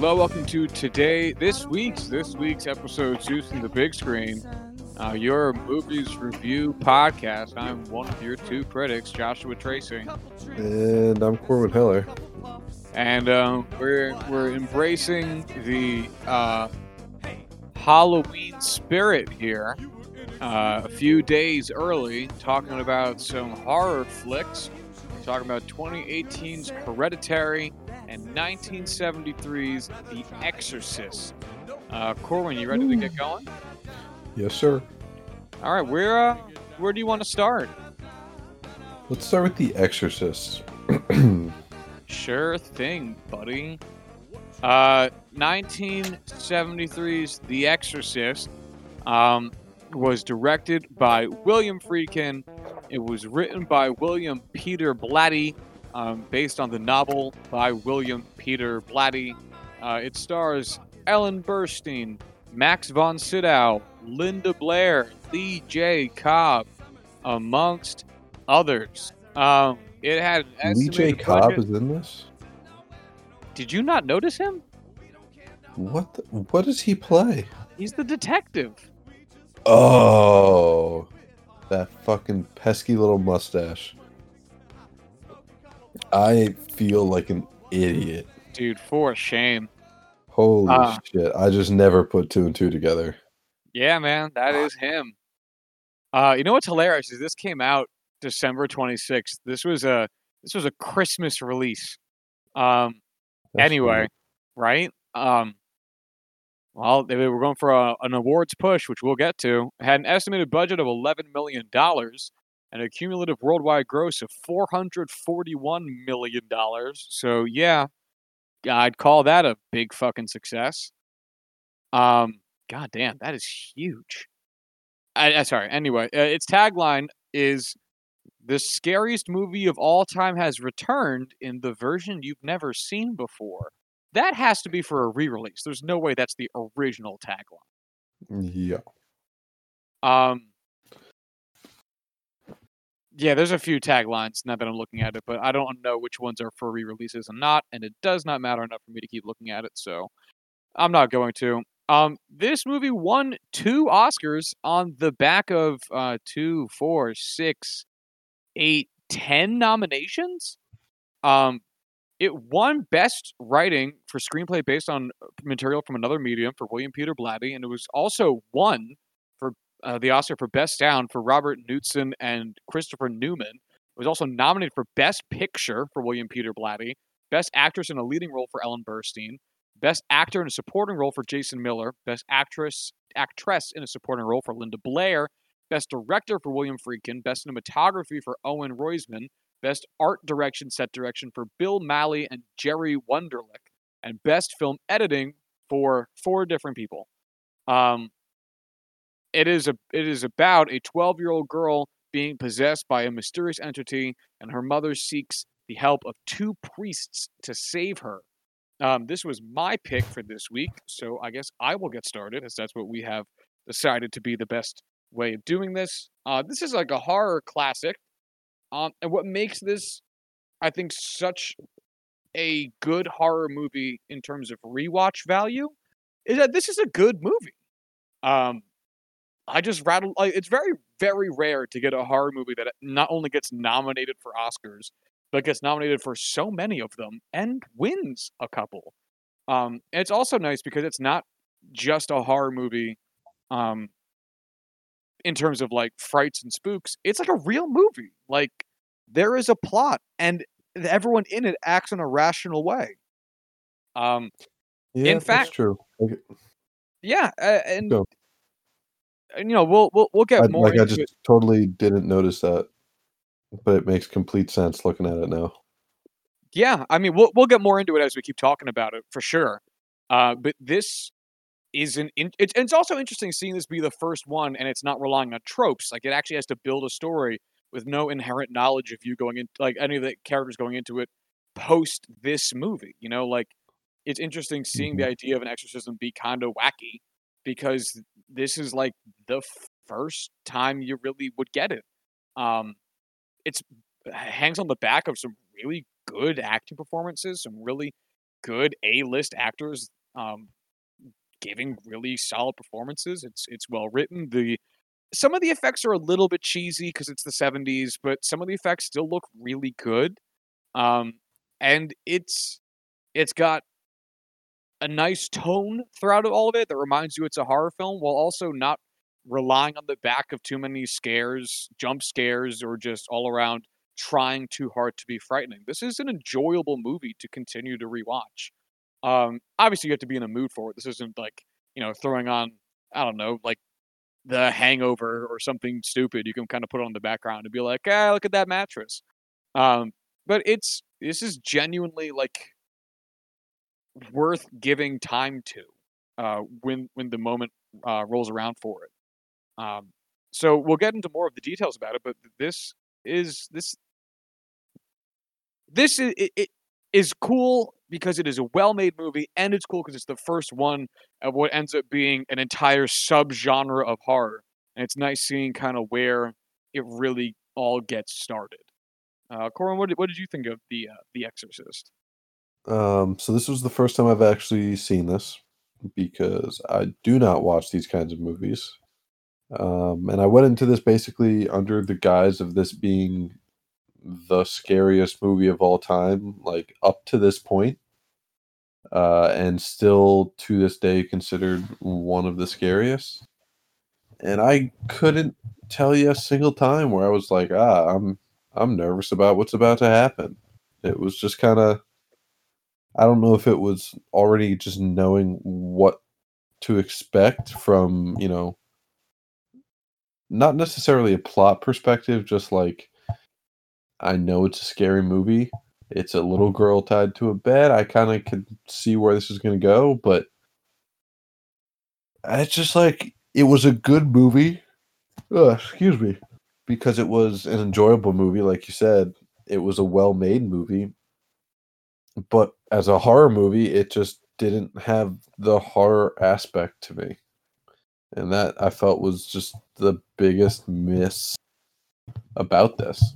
Hello, welcome to today, this week's this week's episode, Juicing the Big Screen, uh, your movies review podcast. I'm one of your two critics, Joshua Tracy, And I'm Corwin Heller. and um, we're we're embracing the uh, Halloween spirit here. Uh, a few days early, talking about some horror flicks, talking about 2018's Hereditary and 1973's The Exorcist. Uh, Corwin, you ready to get going? Yes, sir. All right, where uh, where do you want to start? Let's start with The Exorcist. Sure thing, buddy. Uh, 1973's The Exorcist um, was directed by William Friedkin. It was written by William Peter Blatty, um, based on the novel by William Peter Blatty. Uh, it stars Ellen Burstyn, Max von Sydow, Linda Blair, Lee J. Cobb, amongst others. Um, it had Lee J. Cobb budget- is in this? Did you not notice him? What the, what does he play? He's the detective. Oh, that fucking pesky little mustache. I feel like an idiot. Dude, for shame. Holy Ah. shit. I just never put two and two together. Yeah, man, that is him. Uh, you know what's hilarious is this came out December 26th. This was a this was a Christmas release. Um, That's anyway, funny. right? Um, well, they were going for a, an awards push, which we'll get to. Had an estimated budget of 11 million dollars and a cumulative worldwide gross of 441 million dollars. So yeah, I'd call that a big fucking success. Um, god damn, that is huge. I, I sorry. Anyway, uh, its tagline is the scariest movie of all time has returned in the version you've never seen before. That has to be for a re-release. There's no way that's the original tagline. Yeah. Um, yeah, there's a few taglines now that I'm looking at it, but I don't know which ones are for re-releases and not, and it does not matter enough for me to keep looking at it, so I'm not going to. Um, this movie won two Oscars on the back of uh, two, four, six, eight, ten nominations. Um, it won Best Writing for Screenplay based on material from another medium for William Peter Blatty, and it was also won uh, the Oscar for Best Sound for Robert Knudson and Christopher Newman. It was also nominated for Best Picture for William Peter Blatty, Best Actress in a Leading Role for Ellen Burstyn, Best Actor in a Supporting Role for Jason Miller, Best Actress Actress in a Supporting Role for Linda Blair, Best Director for William Friedkin, Best Cinematography for Owen Roizman, Best Art Direction Set Direction for Bill Malley and Jerry Wunderlich, and Best Film Editing for four different people. Um, it is a it is about a 12 year old girl being possessed by a mysterious entity, and her mother seeks the help of two priests to save her. Um, this was my pick for this week, so I guess I will get started, as that's what we have decided to be the best way of doing this. Uh, this is like a horror classic, um, and what makes this, I think, such a good horror movie in terms of rewatch value is that this is a good movie. Um, I just rattled. Like, it's very, very rare to get a horror movie that not only gets nominated for Oscars, but gets nominated for so many of them and wins a couple. Um, it's also nice because it's not just a horror movie. Um, in terms of like frights and spooks, it's like a real movie. Like there is a plot, and everyone in it acts in a rational way. Um, Yeah, fact- that's true. Like, yeah, uh, and, Go. And you know we'll we'll we'll get I, more like I just it. totally didn't notice that, but it makes complete sense looking at it now. Yeah, I mean we'll we'll get more into it as we keep talking about it for sure. Uh, but this is an in, it's it's also interesting seeing this be the first one, and it's not relying on tropes. Like it actually has to build a story with no inherent knowledge of you going in, like any of the characters going into it post this movie. You know, like it's interesting seeing the idea of an exorcism be kind of wacky because this is like the first time you really would get it. Um, it's hangs on the back of some really good acting performances, some really good A-list actors um, giving really solid performances. It's it's well written. The some of the effects are a little bit cheesy because it's the 70s, but some of the effects still look really good. Um, and it's it's got a nice tone throughout all of it that reminds you it's a horror film while also not relying on the back of too many scares, jump scares, or just all around trying too hard to be frightening. This is an enjoyable movie to continue to rewatch. Um, obviously, you have to be in a mood for it. This isn't like you know throwing on I don't know like the Hangover or something stupid. You can kind of put on the background and be like, ah, look at that mattress. Um, but it's this is genuinely like worth giving time to uh, when when the moment uh, rolls around for it. Um, so we'll get into more of the details about it, but this is this this is it, it is cool because it is a well-made movie, and it's cool because it's the first one of what ends up being an entire subgenre of horror, and it's nice seeing kind of where it really all gets started. Uh, Corwin, what did, what did you think of the uh, the Exorcist? Um, so this was the first time I've actually seen this because I do not watch these kinds of movies. Um, and I went into this basically under the guise of this being the scariest movie of all time, like up to this point, uh, and still to this day considered one of the scariest. And I couldn't tell you a single time where I was like, ah, I'm I'm nervous about what's about to happen. It was just kind of I don't know if it was already just knowing what to expect from, you know, not necessarily a plot perspective, just like I know it's a scary movie. It's a little girl tied to a bed. I kind of could see where this is going to go, but it's just like it was a good movie. Ugh, excuse me, because it was an enjoyable movie, like you said. It was a well-made movie, but as a horror movie, it just didn't have the horror aspect to me, and that I felt was just the biggest miss about this.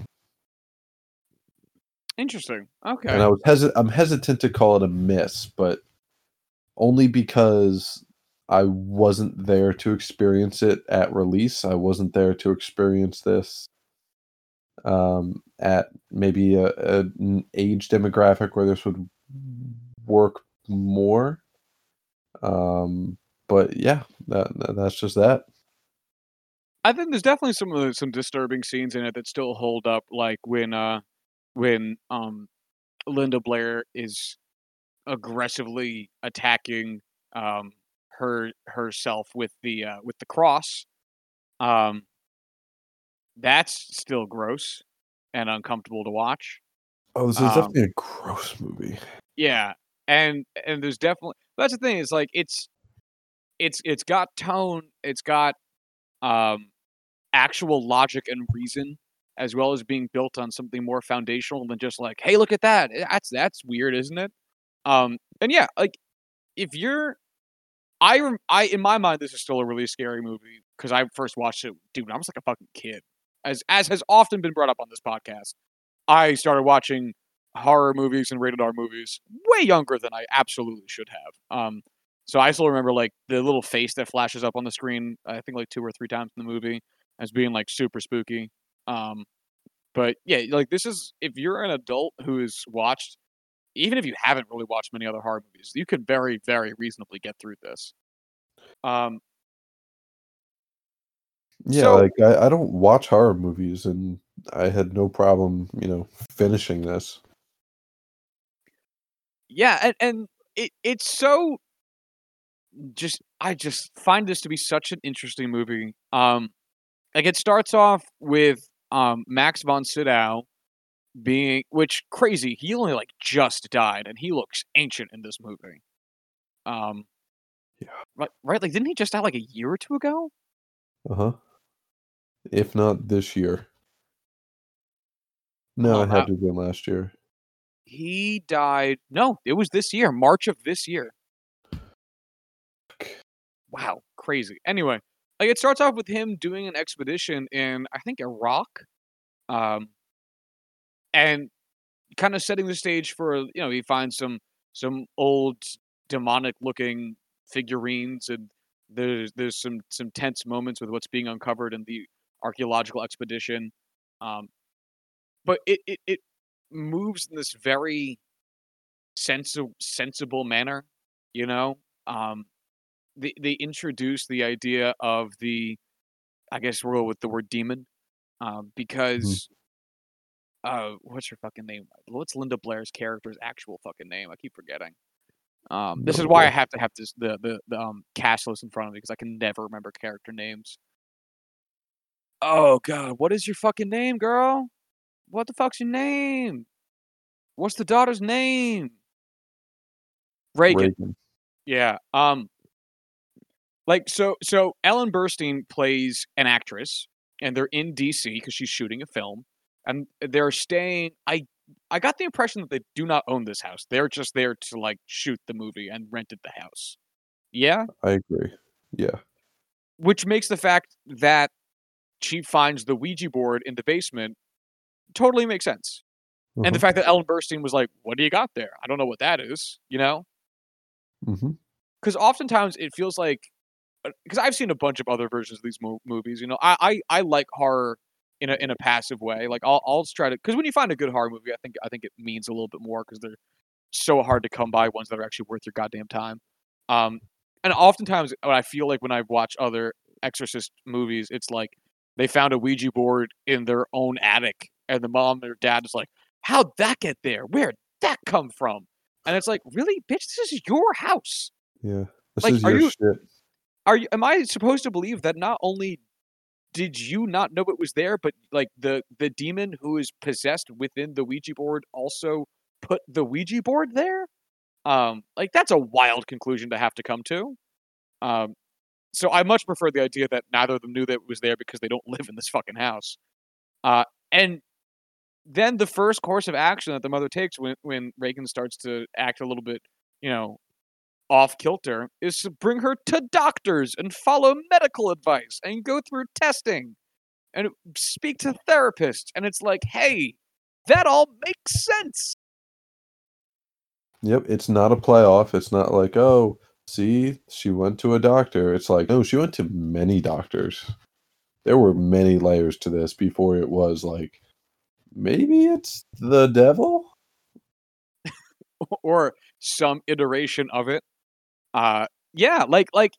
Interesting. Okay. And I was hesit- I'm hesitant to call it a miss, but only because I wasn't there to experience it at release. I wasn't there to experience this um, at maybe a, a, an age demographic where this would work more. Um, but yeah, that, that, that's just that. I think there's definitely some some disturbing scenes in it that still hold up, like when uh when um Linda Blair is aggressively attacking um her herself with the uh with the cross. Um that's still gross and uncomfortable to watch. Oh, this is um, definitely a gross movie. Yeah, and and there's definitely that's the thing is like it's it's it's got tone, it's got um actual logic and reason as well as being built on something more foundational than just like, hey, look at that. Eh, that's that's weird, isn't it? Um, and yeah, like if you're, I I in my mind, this is still a really scary movie because I first watched it, dude. I was like a fucking kid, as as has often been brought up on this podcast. I started watching horror movies and rated R movies way younger than I absolutely should have. Um, so I still remember like the little face that flashes up on the screen. I think like two or three times in the movie as being like super spooky. Um, but yeah, like this is if you're an adult who has watched, even if you haven't really watched many other horror movies, you could very, very reasonably get through this. Um, yeah, so, like I, I don't watch horror movies, and I had no problem, you know, finishing this. Yeah, and, and it it's so just I just find this to be such an interesting movie. Um, like it starts off with um, Max von Sydow being, which crazy, he only like just died, and he looks ancient in this movie. Um, yeah, right, right. Like, didn't he just die like a year or two ago? Uh huh. If not this year. No, it had to have been last year. He died. No, it was this year, March of this year. Wow, crazy. Anyway, like it starts off with him doing an expedition in I think Iraq, um, and kind of setting the stage for you know he finds some some old demonic looking figurines and there's there's some some tense moments with what's being uncovered in the archaeological expedition. Um, but it, it it moves in this very sensible sensible manner, you know. Um, they they introduce the idea of the, I guess we'll go with the word demon, um, Mm-hmm. because uh, what's her fucking name? What's Linda Blair's character's actual fucking name? I keep forgetting. Um, this is why I have to have this the the, the um cast list in front of me because I can never remember character names. Oh god, what is your fucking name, girl? What the fuck's your name? What's the daughter's name? Reagan. Reagan. Yeah. Um like so so Ellen Burstyn plays an actress and they're in DC because she's shooting a film and they're staying I I got the impression that they do not own this house. They're just there to like shoot the movie and rented the house. Yeah? I agree. Yeah. Which makes the fact that she finds the Ouija board in the basement totally makes sense. And the Uh-huh. fact that Ellen Burstyn was like, "What do you got there? I don't know what that is," you know? because oftentimes it feels like because I've seen a bunch of other versions of these mo- movies. You know, I, I I like horror in a in a passive way. Like I'll I'll try to because when you find a good horror movie, I think I think it means a little bit more because they're so hard to come by ones that are actually worth your goddamn time. Um, and oftentimes what I feel like when I've watched other Exorcist movies, it's like they found a Ouija board in their own attic, and the mom or dad is like, "How'd that get there? Where'd that come from?" And it's like, really, bitch, this is your house. Yeah. This Like, is are your you- shit. Are you? Am I supposed to believe that not only did you not know it was there, but like the the demon who is possessed within the Ouija board also put the Ouija board there? Um, like that's a wild conclusion to have to come to. Um, so I much prefer the idea that neither of them knew that it was there because they don't live in this fucking house. Uh, and then the first course of action that the mother takes when when Reagan starts to act a little bit, you know, off kilter is to bring her to doctors and follow medical advice and go through testing and speak to therapists. And it's like, hey, that all makes sense. Yep. It's not a playoff. It's not like, oh, see, she went to a doctor. It's like, no, she went to many doctors. There were many layers to this before it was like, maybe it's the devil. or some iteration of it. Uh yeah, like like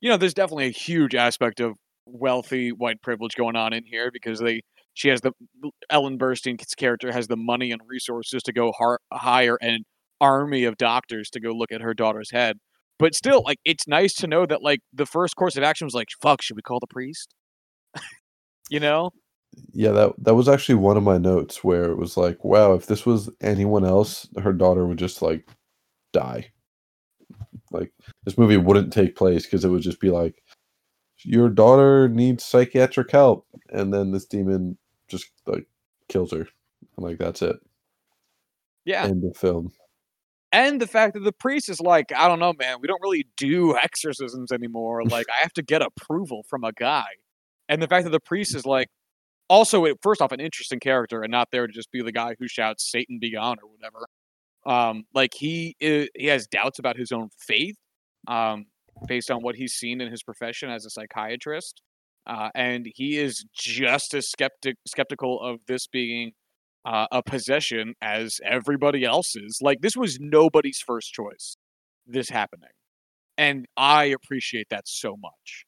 you know, there's definitely a huge aspect of wealthy white privilege going on in here because they she has the Ellen Burstyn's character has the money and resources to go har- hire an army of doctors to go look at her daughter's head. But still, like it's nice to know that like the first course of action was like, fuck, should we call the priest? you know? Yeah, that that was actually one of my notes where it was like, wow, if this was anyone else, her daughter would just like die. Like this movie wouldn't take place because it would just be like, your daughter needs psychiatric help, and then this demon just like kills her. I'm like, that's it. Yeah. End of film. and the fact that the priest is like, I don't know, man, we don't really do exorcisms anymore. Like, I have to get approval from a guy. And the fact that the priest is like, also, first off, an interesting character and not there to just be the guy who shouts "Satan be gone" or whatever. Um, like he i he has doubts about his own faith, um, based on what he's seen in his profession as a psychiatrist, uh, and he is just as skeptic skeptical of this being uh, a possession as everybody else is. Like this was nobody's first choice. This happening, and I appreciate that so much.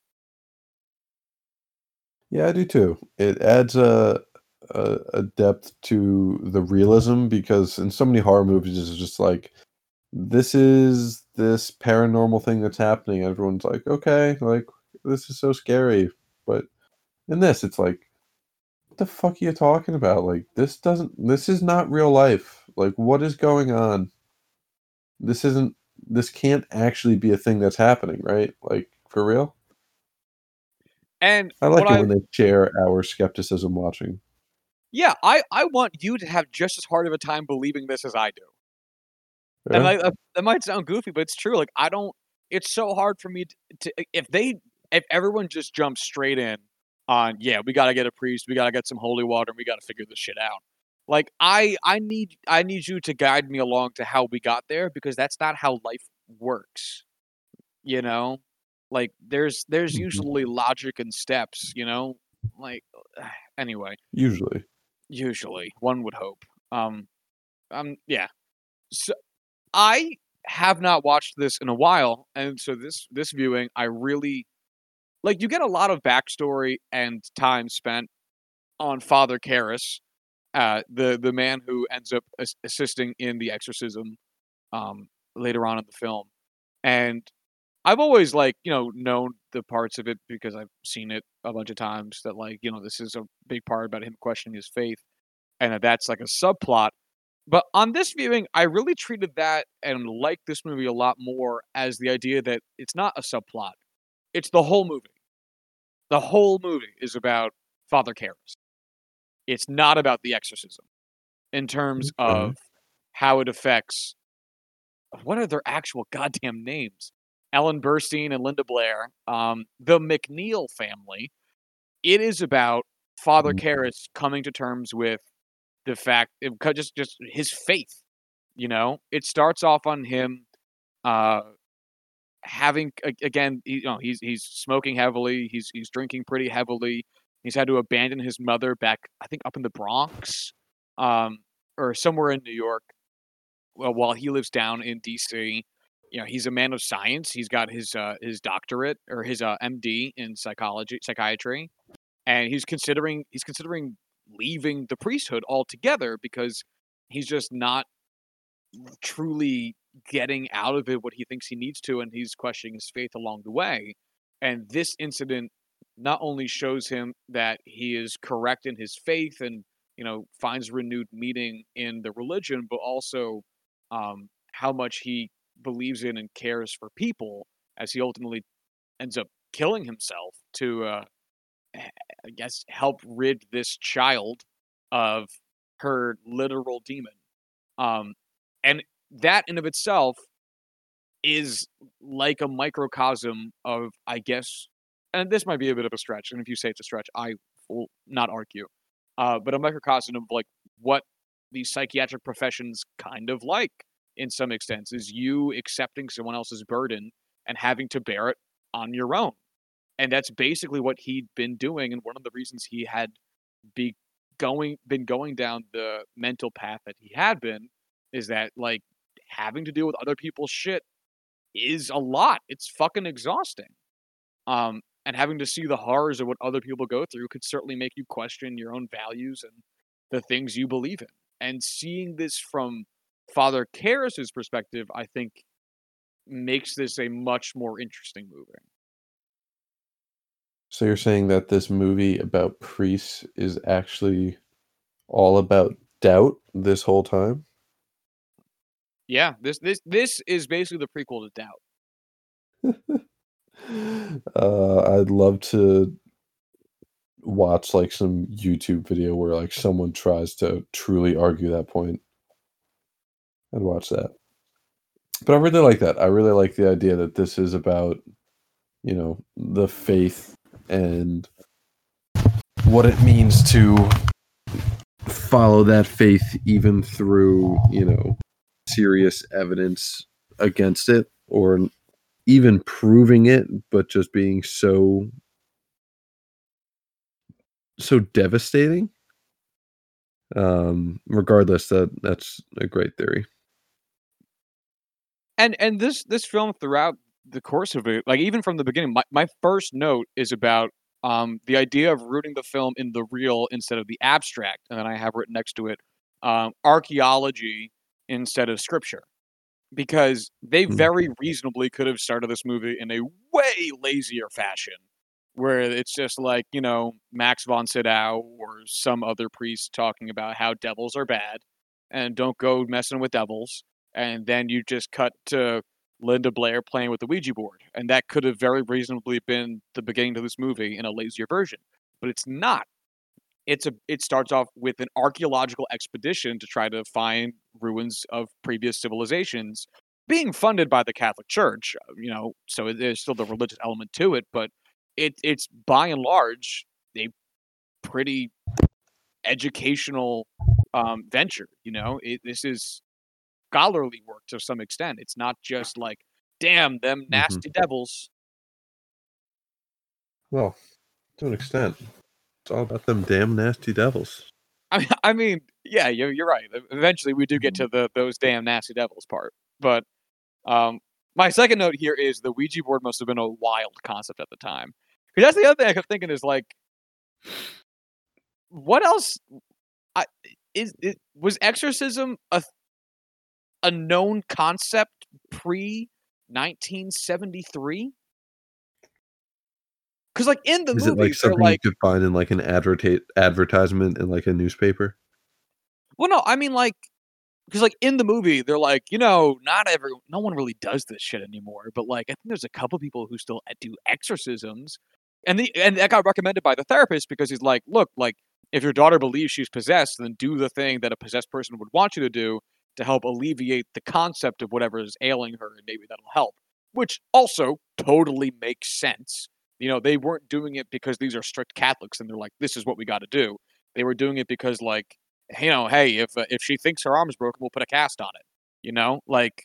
Yeah, I do too. It adds a, a a depth to the realism because in so many horror movies it's just like this is this paranormal thing that's happening. Everyone's like, okay, like this is so scary. But in this, it's like, what the fuck are you talking about? Like this doesn't this is not real life. Like what is going on? This isn't this can't actually be a thing that's happening, right? Like for real? And I like it I when they share our skepticism watching. Yeah, I I want you to have just as hard of a time believing this as I do. And Yeah. I, uh, that might sound goofy, but it's true. Like I don't. It's so hard for me to, to if they if everyone just jumps straight in on yeah, we got to get a priest, we got to get some holy water, and we got to figure this shit out. Like I I need I need you to guide me along to how we got there because that's not how life works. You know? Like there's there's Mhm. usually logic and steps, you know? Like anyway, Usually. Usually one would hope. Um um yeah. So I have not watched this in a while and so this this viewing I really like you get a lot of backstory and time spent on Father Karras, uh, the the man who ends up as- assisting in the exorcism um, later on in the film. And I've always like you know known the parts of it because I've seen it a bunch of times that like you know this is a big part about him questioning his faith, and that that's like a subplot. But on this viewing, I really treated that and liked this movie a lot more as the idea that it's not a subplot; it's the whole movie. The whole movie is about Father Karras. It's not about the exorcism in terms mm-hmm. of how it affects what are their actual goddamn names? Ellen Burstyn and Linda Blair, um, the MacNeil family. It is about Father Mm. Karras coming to terms with the fact, it, just just his faith. You know, it starts off on him uh, having again, he, you know, he's he's smoking heavily, he's he's drinking pretty heavily. He's had to abandon his mother back, I think, up in the Bronx, um, or somewhere in New York. Well, while he lives down in D.C., you know, he's a man of science. He's got his uh, his doctorate or his uh, M.D. in psychology, psychiatry, and he's considering he's considering leaving the priesthood altogether because he's just not truly getting out of it what he thinks he needs to, and he's questioning his faith along the way. And this incident not only shows him that he is correct in his faith and you know finds renewed meaning in the religion, but also um, how much he believes in and cares for people, as he ultimately ends up killing himself to, uh, I guess, help rid this child of her literal demon. Um, and that in of itself is like a microcosm of, I guess, and this might be a bit of a stretch. And if you say it's a stretch, I will not argue. Uh, but a microcosm of like what the psychiatric professions kind of like in some extents is you accepting someone else's burden and having to bear it on your own. And that's basically what he'd been doing, and one of the reasons he had be going been going down the mental path that he had been is that like having to deal with other people's shit is a lot. It's fucking exhausting. Um, and having to see the horrors of what other people go through could certainly make you question your own values and the things you believe in. And seeing this from Father Karras's perspective, I think makes this a much more interesting movie. So you're saying that this movie about priests is actually all about doubt this whole time? Yeah, this this this is basically the prequel to Doubt. uh, I'd love to watch like some YouTube video where like someone tries to truly argue that point. I'd watch that. But I really like that. I really like the idea that this is about, you know, the faith and what it means to follow that faith even through, you know, serious evidence against it or even proving it but just being so so devastating um regardless that that's a great theory And and this this film throughout the course of it, like even from the beginning, my, my first note is about um the idea of rooting the film in the real instead of the abstract, and then I have written next to it um, archaeology instead of scripture, because they Hmm. very reasonably could have started this movie in a way lazier fashion, where it's just like you know Max von Sydow or some other priest talking about how devils are bad and don't go messing with devils and then you just cut to Linda Blair playing with the Ouija board, and that could have very reasonably been the beginning to this movie in a lazier version, but it's not. It's a it starts off with an archaeological expedition to try to find ruins of previous civilizations, being funded by the Catholic Church. uh, You know, so there's still the religious element to it, but it it's by and large a pretty educational um, venture. You know, it, this is scholarly work to some extent. It's not just like, damn them Mm-hmm. nasty devils. Well, to an extent, it's all about them damn nasty devils. I mean, I mean, yeah, you're you're right. Eventually, we do get to the those damn nasty devils part. But um, my second note here is the Ouija board must have been a wild concept at the time. Because that's the other thing I kept thinking is like, what else? I is it was exorcism a a known concept pre 1973? Because like in the Is it like something like you could find in like an adverta- advertisement in like a newspaper? Well, no, I mean like because like in the movie they're like you know not every no one really does this shit anymore, but like I think there's a couple people who still do exorcisms, and the and that got recommended by the therapist because he's like, look, like if your daughter believes she's possessed, then do the thing that a possessed person would want you to do to help alleviate the concept of whatever is ailing her, and maybe that'll help. Which also totally makes sense. You know, they weren't doing it because these are strict Catholics and they're like, this is what we got to do. They were doing it because like you know, hey, if uh, if she thinks her arm's broken, we'll put a cast on it. You know, like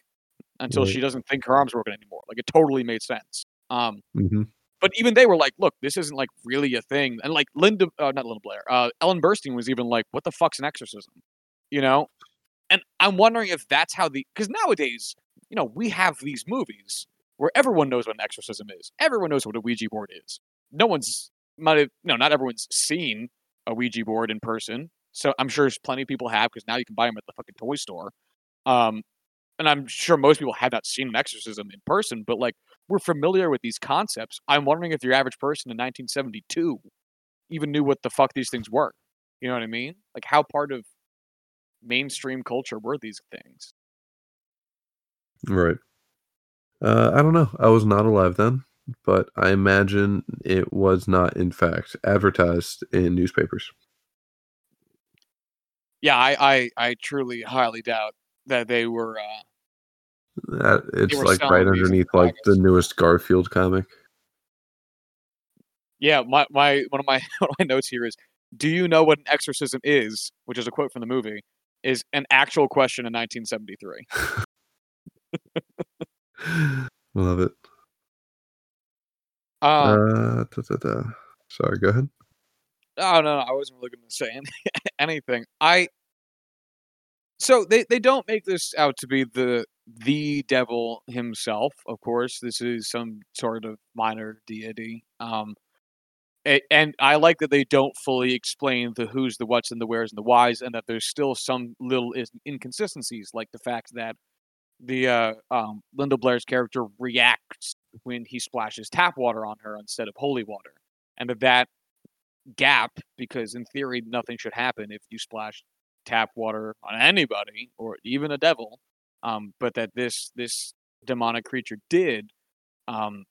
until she doesn't think her arm's broken anymore. Like it totally made sense. Um, hmm but even they were like, look, this isn't like really a thing. And like Linda, uh, not Linda Blair, uh, Ellen Burstyn was even like, what the fuck's an exorcism? You know, and I'm wondering if that's how the because nowadays, you know, we have these movies where everyone knows what an exorcism is. Everyone knows what a Ouija board is. No one's might have no, not everyone's seen a Ouija board in person. So I'm sure plenty of people have because now you can buy them at the fucking toy store. Um, and I'm sure most people have not seen an exorcism in person, but like we're familiar with these concepts. I'm wondering if your average person in 1972 even knew what the fuck these things were. You know what I mean? Like how part of mainstream culture were these things? Right. Uh, I don't know. I was not alive then, but I imagine it was not, in fact, advertised in newspapers. Yeah, I I, I truly highly doubt that they were. Uh, That it's were like right underneath like the newest Garfield comic. yeah, my, my one of my one of my notes here is, do you know what an exorcism is? Which is a quote from the movie. Is an actual question in 1973. Love it. Um, Uh, da, da, da. Sorry, go ahead. Oh no, no, I wasn't really going to say any- anything. I so they they don't make this out to be the the devil himself. Of course, this is some sort of minor deity. Um, a- and I like that they don't fully explain the who's, the what's, and the where's, and the whys, and that there's still some little inconsistencies, like the fact that the uh, um, Linda Blair's character reacts when he splashes tap water on her instead of holy water, and that that gap because in theory nothing should happen if you splash tap water on anybody or even a devil um, but that this this demonic creature did um,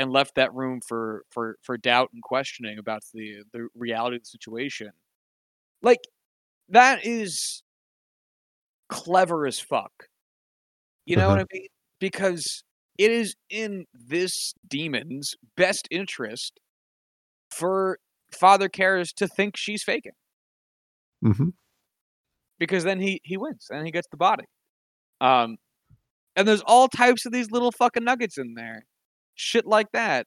and left that room for for for doubt and questioning about the the reality of the situation. Like that is clever as fuck. You know what i mean? Because it is in this demon's best interest for Father Karras to think she's faking. Hmm because then he he wins and he gets the body. Um, and there's all types of these little fucking nuggets in there, shit like that,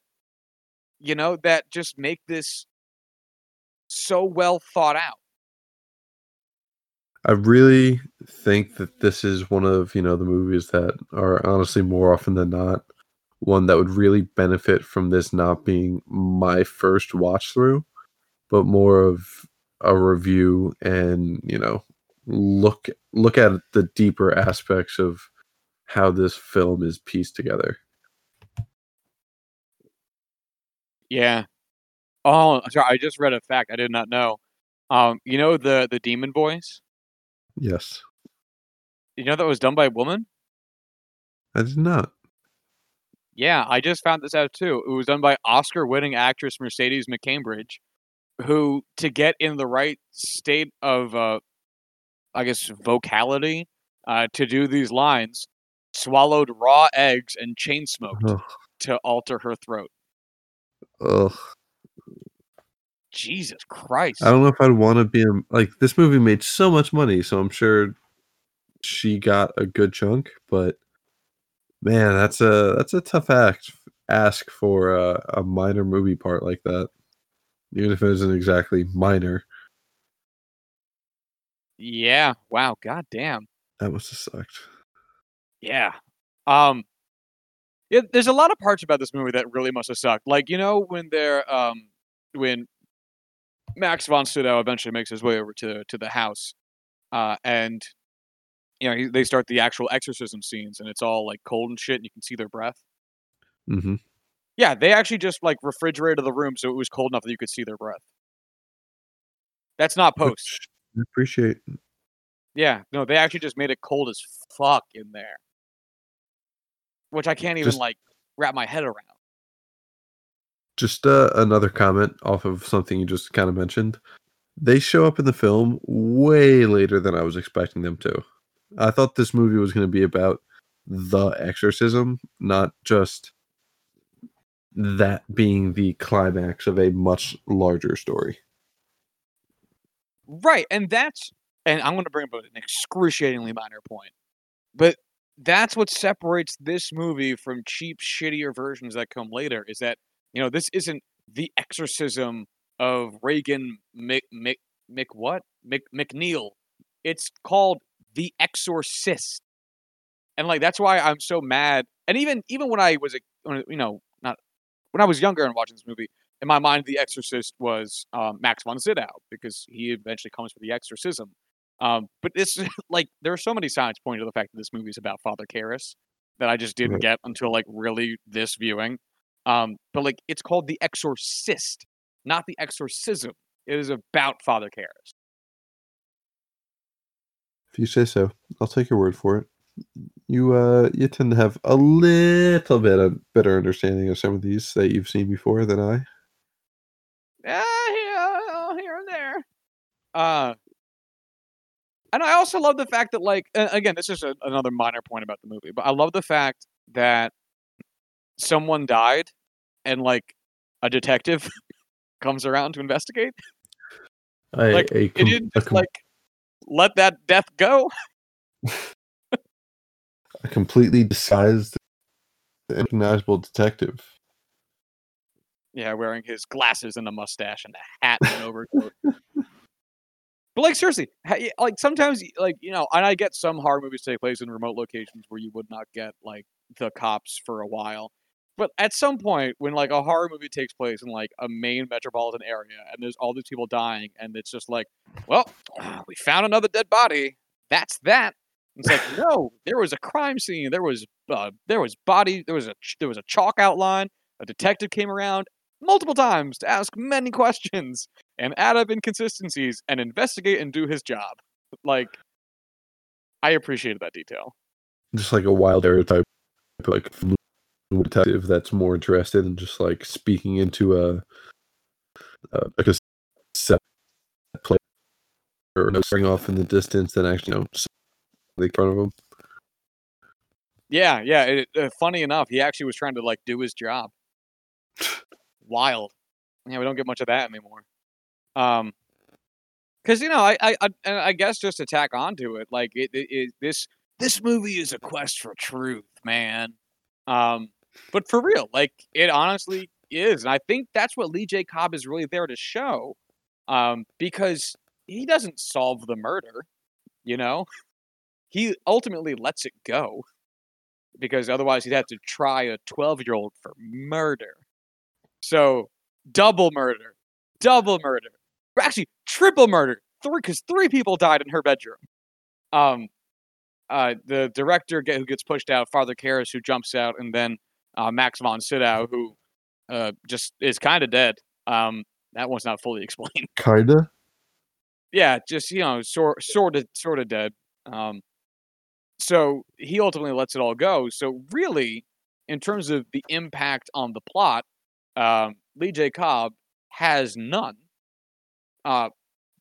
you know, that just make this so well thought out. I really think that this is one of you know the movies that are honestly more often than not one that would really benefit from this not being my first watch through, but more of a review and you know look look at the deeper aspects of how this film is pieced together. Yeah. Oh, sorry. I just read a fact I did not know. Um, you know the the demon voice. Yes, You know that was done by a woman. I did not. Yeah, I just found this out too. It was done by Oscar-winning actress Mercedes McCambridge, who, to get in the right state of, uh, I guess, vocality uh, to do these lines, swallowed raw eggs and chain smoked to alter her throat. Ugh. Jesus Christ. I don't know if I'd want to be in, like this movie made so much money, so I'm sure she got a good chunk. But man, that's a that's a tough act ask for a, a minor movie part like that, even if it isn't exactly minor. Yeah. Wow. God damn. That must have sucked. Yeah. Um. Yeah, there's a lot of parts about this movie that really must have sucked. Like you know when they're um when Max von Sydow eventually makes his way over to to the house, uh, and you know he, they start the actual exorcism scenes, and it's all like cold and shit, and you can see their breath. Mm-hmm. Yeah, they actually just like refrigerated the room so it was cold enough that you could see their breath. That's not post. I appreciate. Yeah, no, they actually just made it cold as fuck in there, which I can't even Just- like wrap my head around. Just uh, another comment off of something you just kind of mentioned. They show up in the film way later than I was expecting them to. I thought this movie was going to be about the exorcism, not just that being the climax of a much larger story. Right, and that's and I'm going to bring up an excruciatingly minor point, but that's what separates this movie from cheap, shittier versions that come later. Is that you know this isn't the exorcism of Reagan Mc Mc Mc what Mc MacNeil. It's called the Exorcist, and like that's why I'm so mad. And even even when I was a you know not when I was younger and watching this movie, in my mind, The Exorcist was um, Max von Sydow because he eventually comes for the exorcism. Um, but it's like there are so many signs pointing to the fact that this movie is about Father Karras that I just didn't Right. get until like really this viewing. Um, but like it's called The Exorcist, not The Exorcism. It is about Father Karras. If you say so, I'll take your word for it. You uh you tend to have a little bit of better understanding of some of these that you've seen before than I. Yeah, here, here and there. Uh, and I also love the fact that, like, again, this is a, another minor point about the movie, but I love the fact that someone died and, like, a detective comes around to investigate. I, Like, It com- didn't just, com- like, let that death go. a completely disguised, recognizable detective. Yeah, wearing his glasses and a mustache and a hat and an overcoat. But like seriously, like sometimes like you know, and I get some horror movies take place in remote locations where you would not get like the cops for a while. But at some point, when like a horror movie takes place in like a main metropolitan area and there's all these people dying, and it's just like, well, we found another dead body. That's that. It's like no, there was a crime scene. There was uh, there was body. There was a there was a chalk outline. A detective came around multiple times to ask many questions and add up inconsistencies and investigate and do his job. Like, I appreciated that detail. Just like a wild stereotype, like detective that's more interested in just like speaking into a a, a cassette player or no string off in the distance than actually you know in front of him. Yeah, yeah. It, uh, funny enough, he actually was trying to like do his job. Wild. Yeah, we don't get much of that anymore. Um, because you know, I, I, I, and I guess just to tack onto it, like it, it, it, this, this movie is a quest for truth, man. Um, but for real, like it honestly is, and I think that's what Lee J. Cobb is really there to show. Um, because he doesn't solve the murder, you know, he ultimately lets it go because otherwise he'd have to try a 12 year old for murder. So, double murder, double murder, actually triple murder, three because three people died in her bedroom. Um, uh, the director get, who gets pushed out, Father Karras, who jumps out, and then uh, Max von Sydow, who uh, just is kind of dead. Um, that one's not fully explained. Kinda. yeah, just you know, sort sort of sort of dead. Um, so he ultimately lets it all go. So really, in terms of the impact on the plot, um, Lee J. Cobb has none. Uh,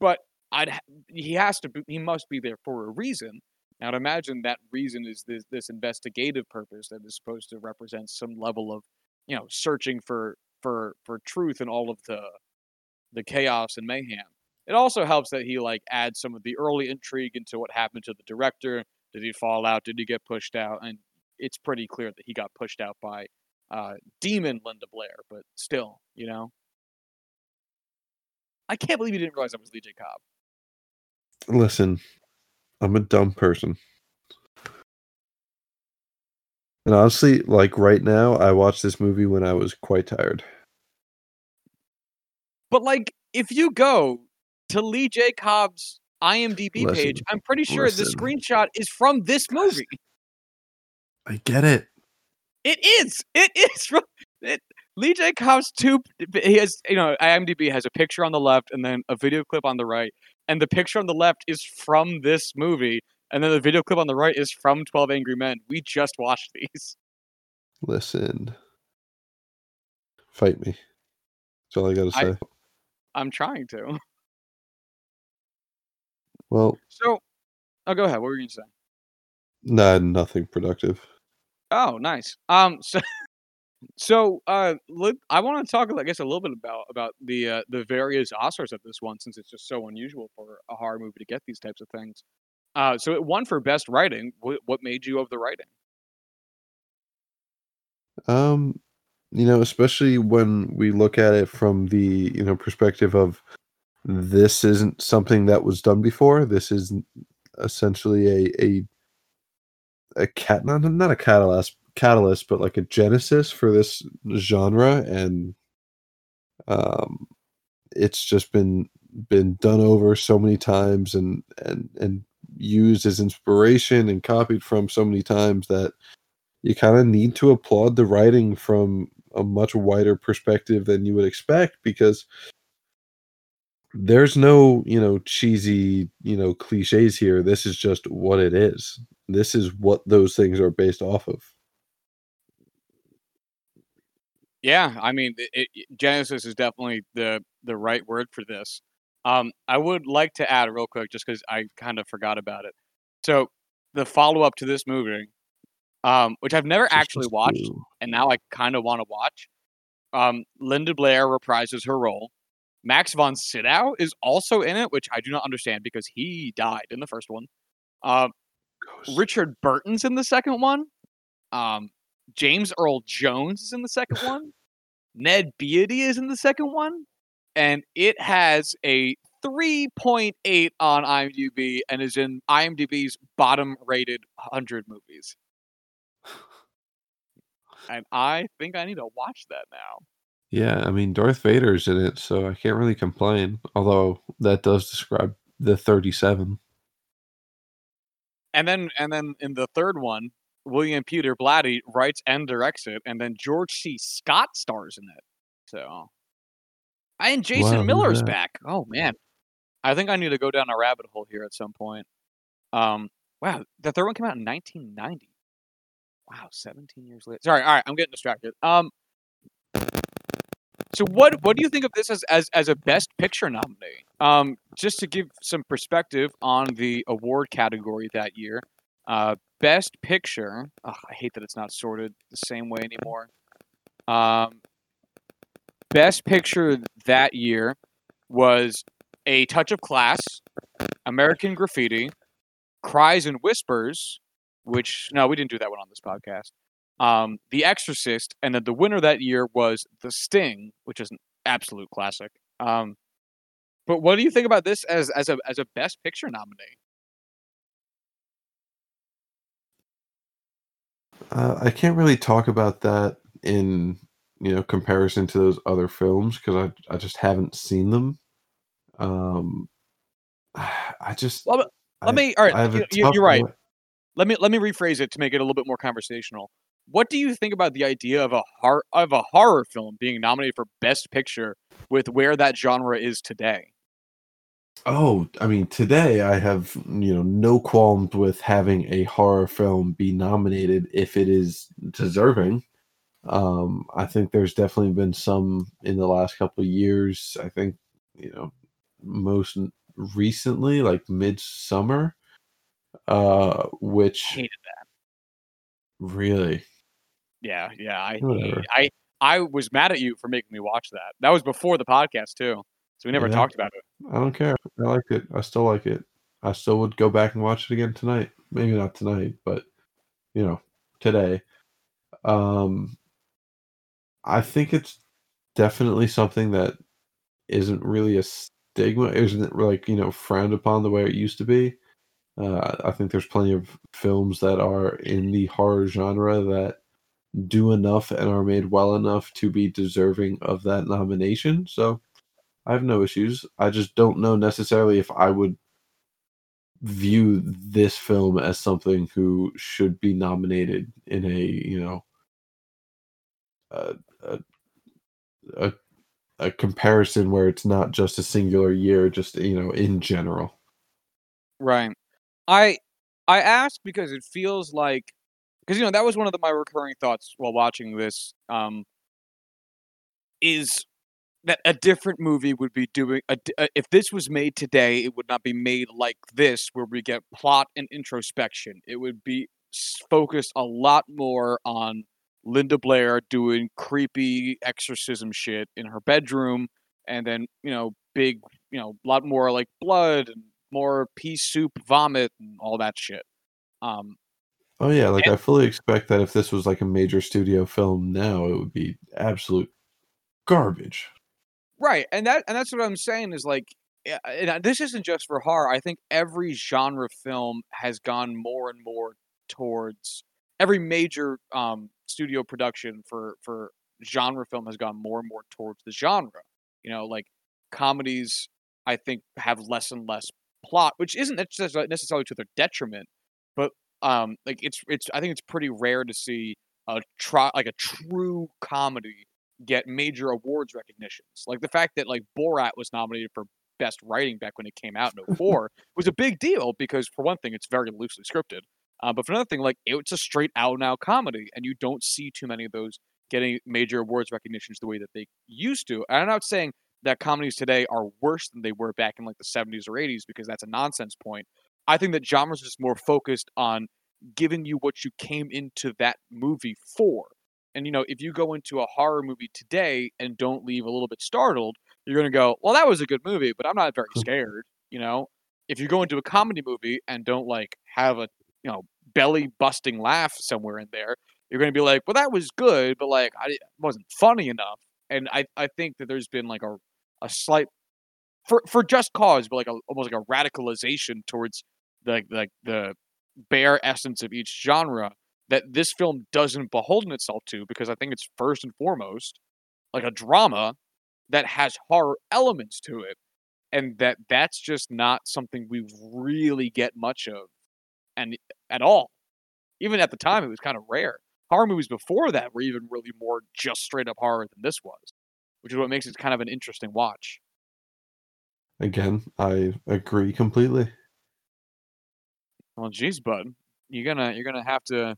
but I'd he has to be, he must be there for a reason. Now, I'd imagine that reason is this this investigative purpose that is supposed to represent some level of you know searching for for for truth and all of the the chaos and mayhem. It also helps that he like adds some of the early intrigue into what happened to the director. Did he fall out? Did he get pushed out? And it's pretty clear that he got pushed out by uh, demon Linda Blair, but still, you know. I can't believe you didn't realize I was Lee J. Cobb. Listen, I'm a dumb person. And honestly, like right now, I watched this movie when I was quite tired. But like, if you go to Lee J. Cobb's IMDb Listen, page, I'm pretty sure the listen. screenshot is from this movie. I get it. It is. It is from it, Lee J. Cobb's two. He has, you know, IMDb has a picture on the left and then a video clip on the right, and the picture on the left is from this movie, and then the video clip on the right is from Twelve Angry Men. We just watched these. Listen. Fight me. That's all I gotta I- say. I'm trying to. well, So, oh, go ahead. What were you gonna say? nah, nothing productive. Oh, nice. Um, so, so uh, let, I want to talk, I guess, a little bit about about the uh, the various Oscars of this one, since it's just so unusual for a horror movie to get these types of things. Uh, so it won for best writing. What, what made you of the writing? Um, you know, especially when we look at it from the, you know, perspective of this isn't something that was done before. This is essentially a a a cat not not a catalyst catalyst, but like a genesis for this genre and um it's just been been done over so many times and and and used as inspiration and copied from so many times that you kind of need to applaud the writing from a much wider perspective than you would expect because there's no you know cheesy you know cliches here. This is just what it is this is what those things are based off of Yeah, I mean, it, it, Genesis is definitely the the right word for this. Um, I would like to add real quick, just because I kind of forgot about it. So the follow up to this movie, um, which I've never actually watched, and now I kind of want to watch. Um, Linda Blair reprises her role. Max von Sydow is also in it, which I do not understand because he died in the first one. Uh, Ghost. Richard Burton's in the second one. Um, James Earl Jones is in the second one. Ned Beatty is in the second one, and it has a 3.8 on IMDb and is in IMDb's bottom-rated 100 movies. And I think I need to watch that now. yeah i mean darth vader's in it so i can't really complain although that does describe the 37 And then, and then in the third one, William Peter Blatty writes and directs it, and then George C. Scott stars in it. So, and Jason Wow, Miller's that? back. Oh man, I think I need to go down a rabbit hole here at some point. Um, wow, the third one came out in 1990. Wow, 17 years later. Sorry, all right, I'm getting distracted. Um, so what what do you think of this as as as a best picture nominee? Um, just to give some perspective on the award category that year, uh, best picture. ugh, I hate that it's not sorted the same way anymore. Um, best picture that year was A Touch of Class, American Graffiti, Cries and Whispers, which no, we didn't do that one on this podcast. Um, The Exorcist, and then the winner that year was The Sting, which is an absolute classic. Um, but what do you think about this as as a as a best picture nominee? Uh, I can't really talk about that in you know comparison to those other films because I I just haven't seen them. Um, I just Well, I- Let me. All right, you, you're right. Let me let me rephrase it to make it a little bit more conversational. What do you think about the idea of a hor- of a horror film being nominated for best picture with where that genre is today? Oh, I mean, today I have you know no qualms with having a horror film be nominated if it is deserving. Um, I think there's definitely been some in the last couple of years. I think you know most recently, like Midsommar, uh, which Hated really Yeah, yeah. I Whatever. I I was mad at you for making me watch that. That was before the podcast too. so we never Yeah. talked about it. I don't care. I liked it. I still like it. I still would go back and watch it again tonight. Maybe not tonight, but you know, today. Um I think it's definitely something that isn't really a stigma, isn't like, you know, frowned upon the way it used to be. Uh, I think there's plenty of films that are in the horror genre that do enough and are made well enough to be deserving of that nomination. So I have no issues. I just don't know necessarily if I would view this film as something who should be nominated in a you know a a, a, comparison where it's not just a singular year, just you know in general. Right. I I ask because it feels like because you know that was one of the, my recurring thoughts while watching this. Um, is that a different movie would be doing a, a- if this was made today, it would not be made like this, where we get plot and introspection. It would be focused a lot more on Linda Blair doing creepy exorcism shit in her bedroom, and then you know big, you know, a lot more like blood and more pea soup, vomit, and all that shit. Um, Oh yeah, like And- I fully expect that if this was like a major studio film now, it would be absolute garbage. Right, and that and that's what I'm saying is like, and this isn't just for horror. I think every genre film has gone more and more towards every major um, studio production for for genre film has gone more and more towards the genre. You know, like comedies, I think have less and less plot, which isn't necessarily to their detriment, um, like it's it's I think it's pretty rare to see a try like a true comedy get major awards recognitions. Like the fact that like Borat was nominated for best writing back when it came out in 04 was a big deal because for one thing it's very loosely scripted. Uh, but for another thing, like it's a straight out now comedy, and you don't see too many of those getting major awards recognitions the way that they used to. And I'm not saying that comedies today are worse than they were back in like the 70s or 80s because that's a nonsense point. I think that genres is just more focused on giving you what you came into that movie for. And you know, if you go into a horror movie today and don't leave a little bit startled, you're gonna go, "Well, that was a good movie, but I'm not very hmm. scared." You know, if you go into a comedy movie and don't like have a you know belly busting laugh somewhere in there, you're gonna be like, "Well, that was good, but like I wasn't funny enough." And I I think that there's been like a a slight for for just cause, but like a almost like a radicalization towards the like the bare essence of each genre that this film doesn't beholden itself to because I think it's first and foremost like a drama that has horror elements to it and that that's just not something we really get much of and at all. Even at the time it was kind of rare. Horror movies before that were even really more just straight up horror than this was which is what makes it kind of an interesting watch. Again, I agree completely. Well geez bud you're gonna you're gonna have to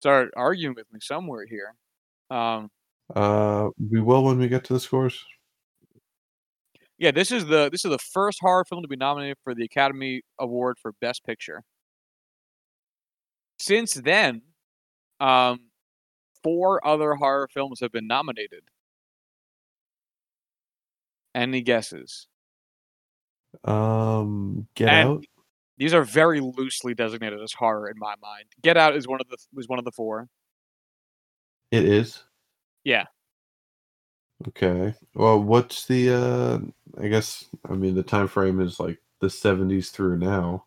start arguing with me somewhere here um Uh, we will when we get to the scores. Yeah, this is the this is the first horror film to be nominated for the Academy Award for Best Picture. Since then, um, four other horror films have been nominated. Any guesses? Um, Get And- Out. These are very loosely designated as horror in my mind. Get Out is one of the was one of the four. It is. Yeah. Okay. Well, what's the? uh I guess. I mean, the time frame is like the seventies through now.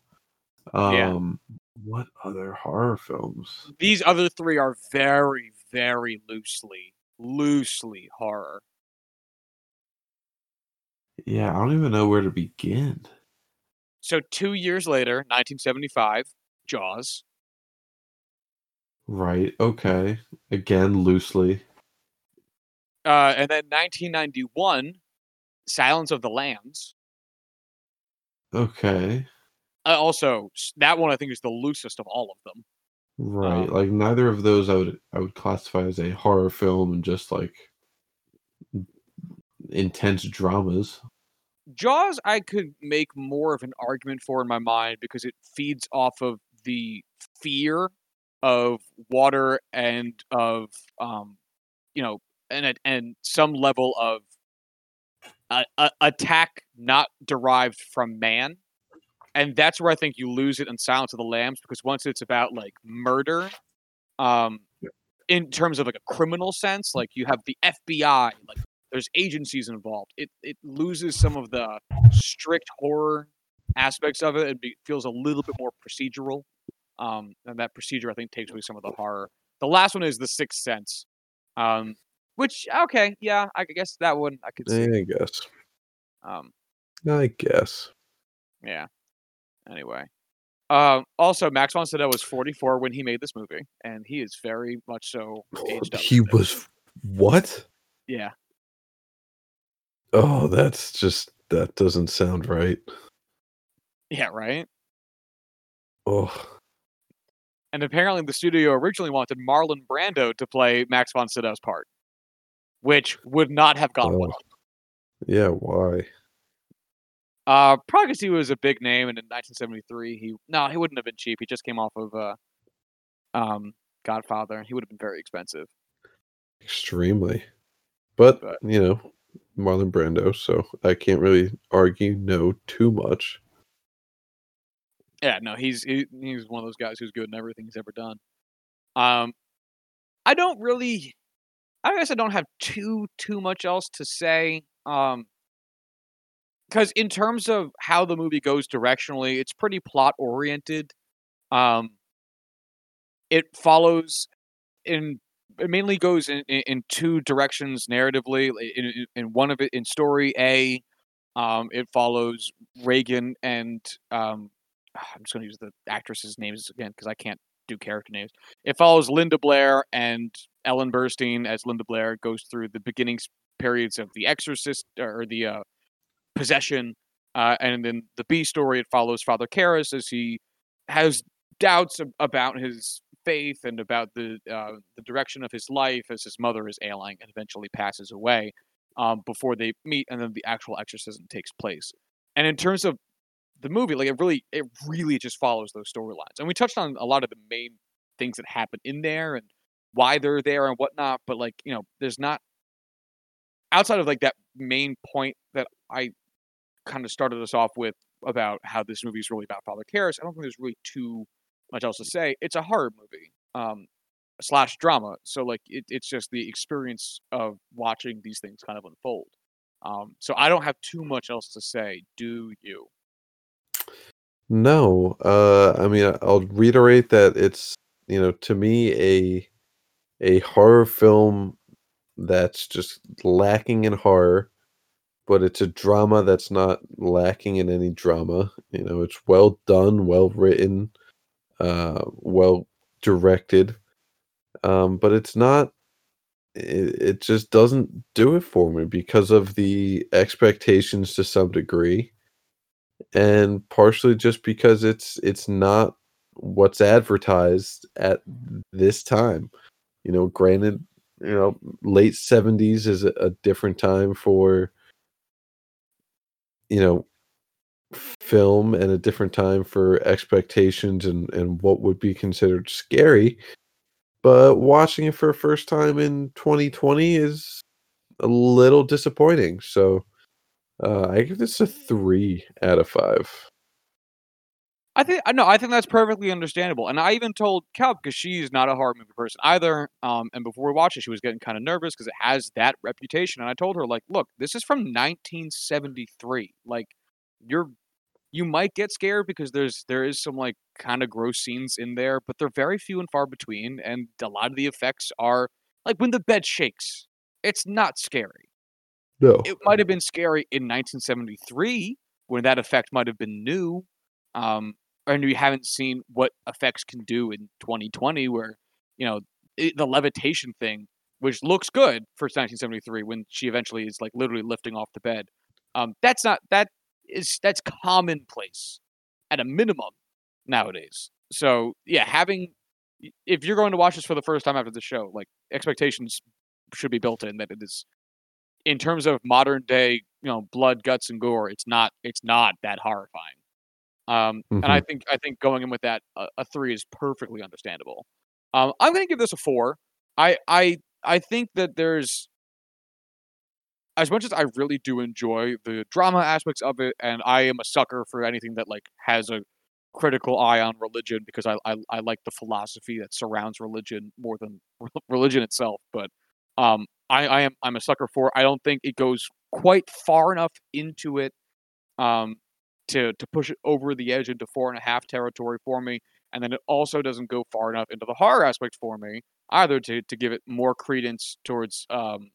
Yeah. Um, what other horror films? These other three are very, very loosely, loosely horror. Yeah, I don't even know where to begin. So two years later, 1975, Jaws. Right. Okay. Again, loosely. Uh, and then 1991, Silence of the Lambs. Okay. Uh, also, that one I think is the loosest of all of them. Right. Um, like neither of those I would I would classify as a horror film and just like intense dramas. Jaws, I could make more of an argument for in my mind because it feeds off of the fear of water and of, um, you know, and and some level of a, a attack not derived from man, and that's where I think you lose it in Silence of the Lambs because once it's about like murder, um, in terms of like a criminal sense, like you have the FBI, like there's agencies involved. It it loses some of the strict horror aspects of it. It be, feels a little bit more procedural, um, and that procedure I think takes away some of the horror. The last one is the Sixth Sense, um, which okay, yeah, I guess that one I could see. I guess. Um, I guess. yeah. Anyway, um, also Max von Sydow was 44 when he made this movie, and he is very much so aged up. He was what? yeah. Oh, that's just that doesn't sound right. Yeah, right. Oh, And apparently, the studio originally wanted Marlon Brando to play Max von Sydow's part, which would not have gone Oh. well. yeah. Why? Uh, probably because he was a big name, and in 1973, he no, he wouldn't have been cheap. He just came off of uh, um, Godfather, and he would have been very expensive. Extremely. But, But- you know, Marlon Brando, so I can't really argue no too much. Yeah, no, he's he, he's one of those guys who's good in everything he's ever done. Um, I don't really, I guess I don't have too too much else to say. Um, because in terms of how the movie goes directionally, it's pretty plot oriented. Um, it follows in it mainly goes in, in, in two directions narratively. In, in, one of it, in story A, um, it follows Regan and um, I'm just going to use the actresses' names again because I can't do character names. It follows Linda Blair and Ellen Burstyn as Linda Blair goes through the beginning s- periods of The Exorcist or the uh, possession, uh, and then the B story it follows Father Karras as he has doubts ab- about his faith and about the uh, the direction of his life as his mother is ailing and eventually passes away um, before they meet, and then the actual exorcism takes place. And in terms of the movie, like it really, it really just follows those storylines. And we touched on a lot of the main things that happen in there and why they're there and whatnot. But like, you know, there's not outside of like that main point that I kind of started us off with about how this movie is really about Father Karras. I don't think there's really too much else to say. It's a horror movie, um, slash drama. So like, it, it's just the experience of watching these things kind of unfold. Um, so I don't have too much else to say. Do you? No, uh, I mean, I'll reiterate that it's you know to me a a horror film that's just lacking in horror, but it's a drama that's not lacking in any drama. You know, it's well done, well written, uh, well directed, um, but it's not. It, it just doesn't do it for me because of the expectations to some degree and partially just because it's it's not what's advertised at this time you know granted you know late 70s is a, a different time for you know film and a different time for expectations and and what would be considered scary but watching it for a first time in 2020 is a little disappointing so uh, I give this a three out of five. I think no, I think that's perfectly understandable. And I even told Cal because she's not a horror movie person either. Um, and before we watched it, she was getting kind of nervous because it has that reputation. And I told her like, look, this is from 1973. Like, you're you might get scared because there's there is some like kind of gross scenes in there, but they're very few and far between. And a lot of the effects are like when the bed shakes, it's not scary No. it might have been scary in 1973 when that effect might have been new um and we haven't seen what effects can do in 2020 where you know it, the levitation thing which looks good for 1973 when she eventually is like literally lifting off the bed um that's not that is that's commonplace at a minimum nowadays so yeah having if you're going to watch this for the first time after the show like expectations should be built in that it is in terms of modern day, you know, blood, guts, and gore, it's not it's not that horrifying. Um, and I think I think going in with that a, a three is perfectly understandable. Um, I'm going to give this a four. I I I think that there's as much as I really do enjoy the drama aspects of it, and I am a sucker for anything that like has a critical eye on religion because I I, I like the philosophy that surrounds religion more than religion itself. But um, I, I am I'm a sucker for. I don't think it goes quite far enough into it um, to to push it over the edge into four and a half territory for me, and then it also doesn't go far enough into the horror aspect for me either to to give it more credence towards um,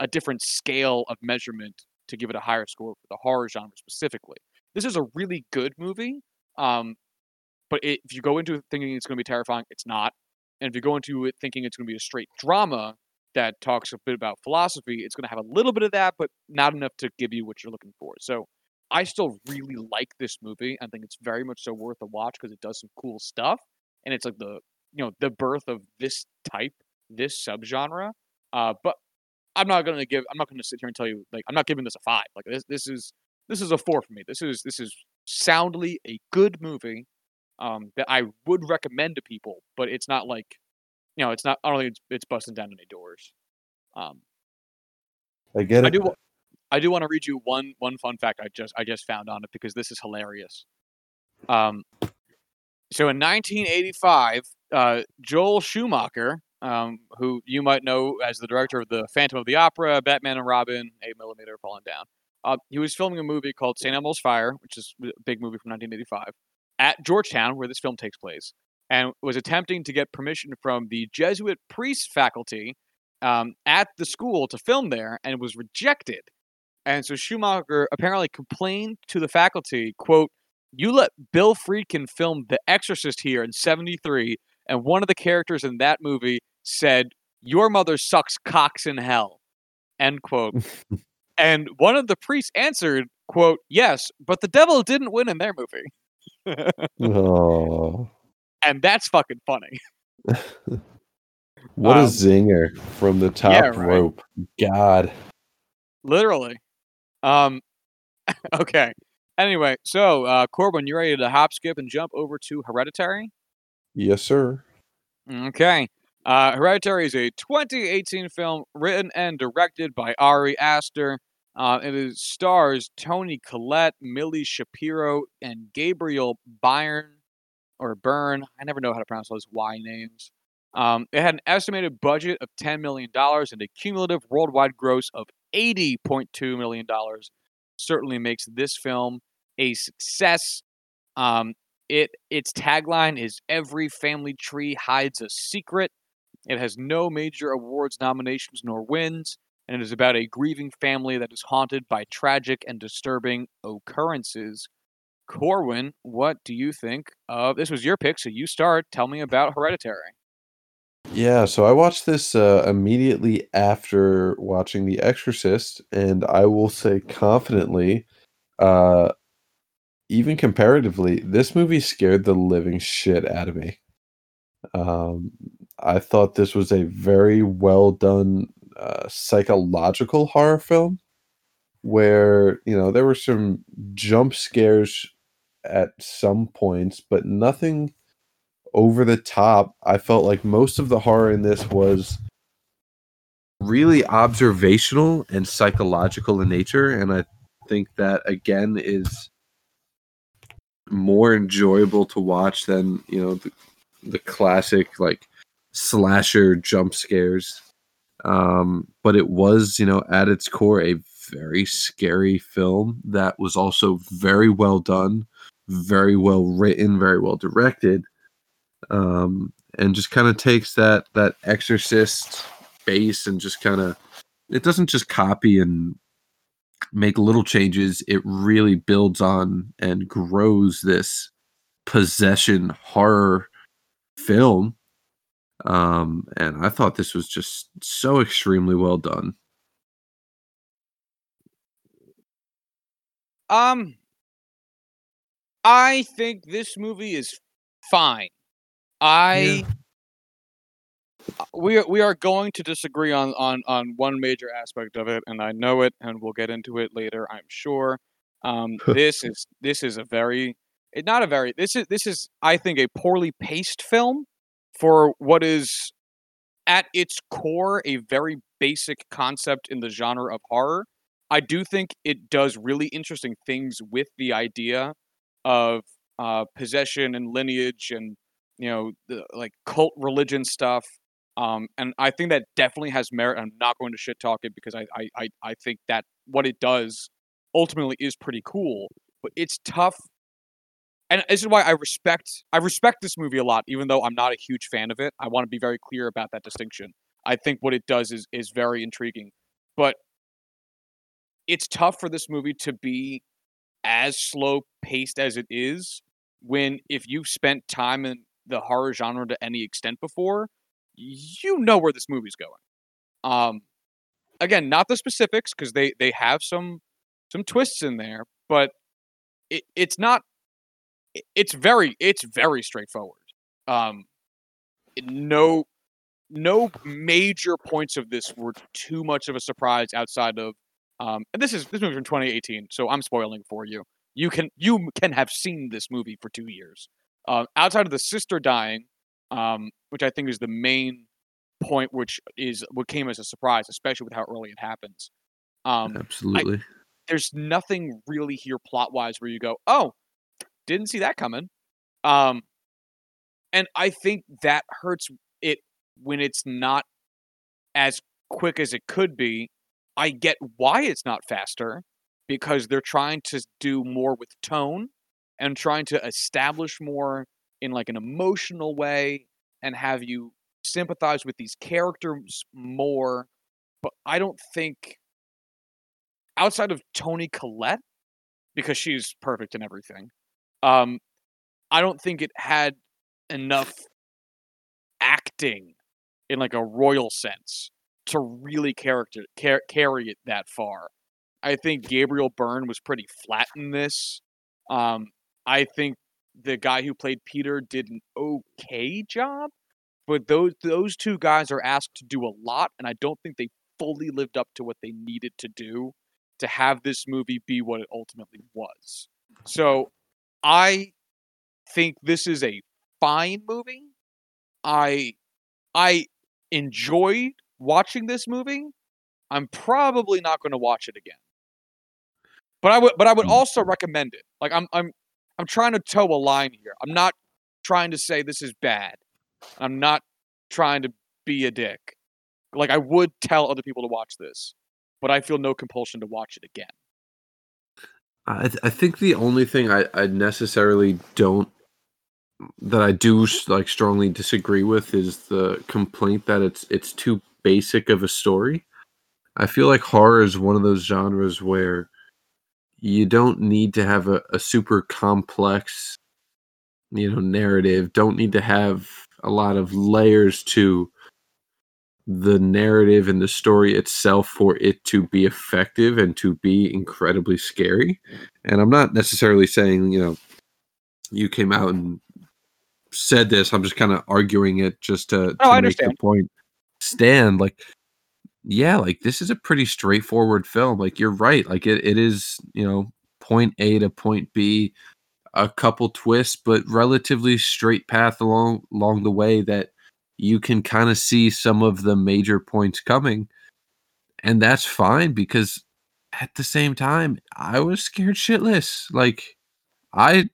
a different scale of measurement to give it a higher score for the horror genre specifically. This is a really good movie, um, but it, if you go into it thinking it's going to be terrifying, it's not. And if you go into it thinking it's going to be a straight drama that talks a bit about philosophy, it's going to have a little bit of that, but not enough to give you what you're looking for. So I still really like this movie. I think it's very much so worth a watch because it does some cool stuff, and it's like the you know the birth of this type, this subgenre. Uh, but I'm not gonna give. I'm not gonna sit here and tell you like I'm not giving this a five. Like this, this is this is a four for me. This is this is soundly a good movie um, that I would recommend to people, but it's not like you know, it's not. I don't think it's, it's busting down any doors. Um, I get it. I do. I do want to read you one one fun fact I just I just found on it because this is hilarious. Um, so in 1985, uh, Joel Schumacher, um, who you might know as the director of the Phantom of the Opera, Batman and Robin, Eight Millimeter, Falling Down, uh, he was filming a movie called St. Elmo's Fire, which is a big movie from 1985, at Georgetown, where this film takes place, and was attempting to get permission from the Jesuit priest faculty um, at the school to film there, and was rejected. And so Schumacher apparently complained to the faculty, quote, you let Bill Friedkin film The Exorcist here in 73, and one of the characters in that movie said, Your mother sucks cocks in hell. End quote. and one of the priests answered, quote, Yes, but the devil didn't win in their movie. oh. And that's fucking funny. what um, a zinger from the top yeah, right. rope. God. Literally. Um okay. Anyway, so uh, Corwin, you ready to hop, skip, and jump over to Hereditary? Yes, sir. Okay. Uh, Hereditary is a 2018 film written and directed by Ari Aster. Uh, it stars Toni Collette, Milly Shapiro, and Gabriel Byrne or Byrne. I never know how to pronounce those Y names. Um, it had an estimated budget of $10 million and a cumulative worldwide gross of $80.2 million. Certainly makes this film a success. Um, it its tagline is "Every family tree hides a secret." It has no major awards nominations nor wins, and it is about a grieving family that is haunted by tragic and disturbing occurrences. Corwin, what do you think of this? Was your pick, so you start. Tell me about Hereditary. Yeah, so I watched this uh, immediately after watching The Exorcist, and I will say confidently, uh, even comparatively, this movie scared the living shit out of me. Um, I thought this was a very well done uh, psychological horror film where, you know, there were some jump scares at some points, but nothing over the top. I felt like most of the horror in this was really observational and psychological in nature. And I think that, again, is more enjoyable to watch than you know the, the classic like slasher jump scares um but it was you know at its core a very scary film that was also very well done very well written very well directed um and just kind of takes that that exorcist base and just kind of it doesn't just copy and make little changes, it really builds on and grows this possession horror film. Um, and I thought this was just so extremely well done. Um, I think this movie is fine. I yeah we are, we are going to disagree on, on on one major aspect of it, and I know it, and we'll get into it later. I'm sure. Um, this is this is a very it, not a very this is this is I think a poorly paced film for what is at its core a very basic concept in the genre of horror. I do think it does really interesting things with the idea of uh, possession and lineage and you know the like cult religion stuff. Um, and I think that definitely has merit. I'm not going to shit talk it because I, I, I, I think that what it does ultimately is pretty cool. But it's tough and this is why I respect I respect this movie a lot, even though I'm not a huge fan of it. I want to be very clear about that distinction. I think what it does is is very intriguing, but it's tough for this movie to be as slow paced as it is when if you've spent time in the horror genre to any extent before, you know where this movie's going. Um, again, not the specifics because they they have some some twists in there, but it, it's not it's very it's very straightforward. Um, no no major points of this were too much of a surprise outside of um, and this is this movie from 2018, so I'm spoiling for you. You can you can have seen this movie for two years. Uh, outside of the sister dying, um, which I think is the main point, which is what came as a surprise, especially with how early it happens. Um, Absolutely. I, there's nothing really here plot wise where you go, oh, didn't see that coming. Um, and I think that hurts it when it's not as quick as it could be. I get why it's not faster because they're trying to do more with tone and trying to establish more in like an emotional way and have you sympathize with these characters more. But I don't think outside of Toni Collette, because she's perfect in everything, um, I don't think it had enough acting in like a royal sense to really character car- carry it that far. I think Gabriel Byrne was pretty flat in this. Um, I think the guy who played Peter did an okay job, but those those two guys are asked to do a lot, and I don't think they fully lived up to what they needed to do to have this movie be what it ultimately was. So I think this is a fine movie. I I enjoyed watching this movie. I'm probably not going to watch it again. But I would but I would mm. also recommend it. Like I'm I'm I'm trying to toe a line here. I'm not trying to say this is bad. I'm not trying to be a dick. Like I would tell other people to watch this, but I feel no compulsion to watch it again. I, th- I think the only thing I, I necessarily don't that I do like strongly disagree with is the complaint that it's it's too basic of a story. I feel like horror is one of those genres where you don't need to have a, a super complex you know narrative don't need to have a lot of layers to the narrative and the story itself for it to be effective and to be incredibly scary. And I'm not necessarily saying, you know, you came out and said this. I'm just kind of arguing it just to, oh, to make the point stand. Like, yeah, like this is a pretty straightforward film. Like you're right. Like it, it is, you know, point A to point B, a couple twists, but relatively straight path along along the way that you can kind of see some of the major points coming. And that's fine because at the same time, I was scared shitless. Like, I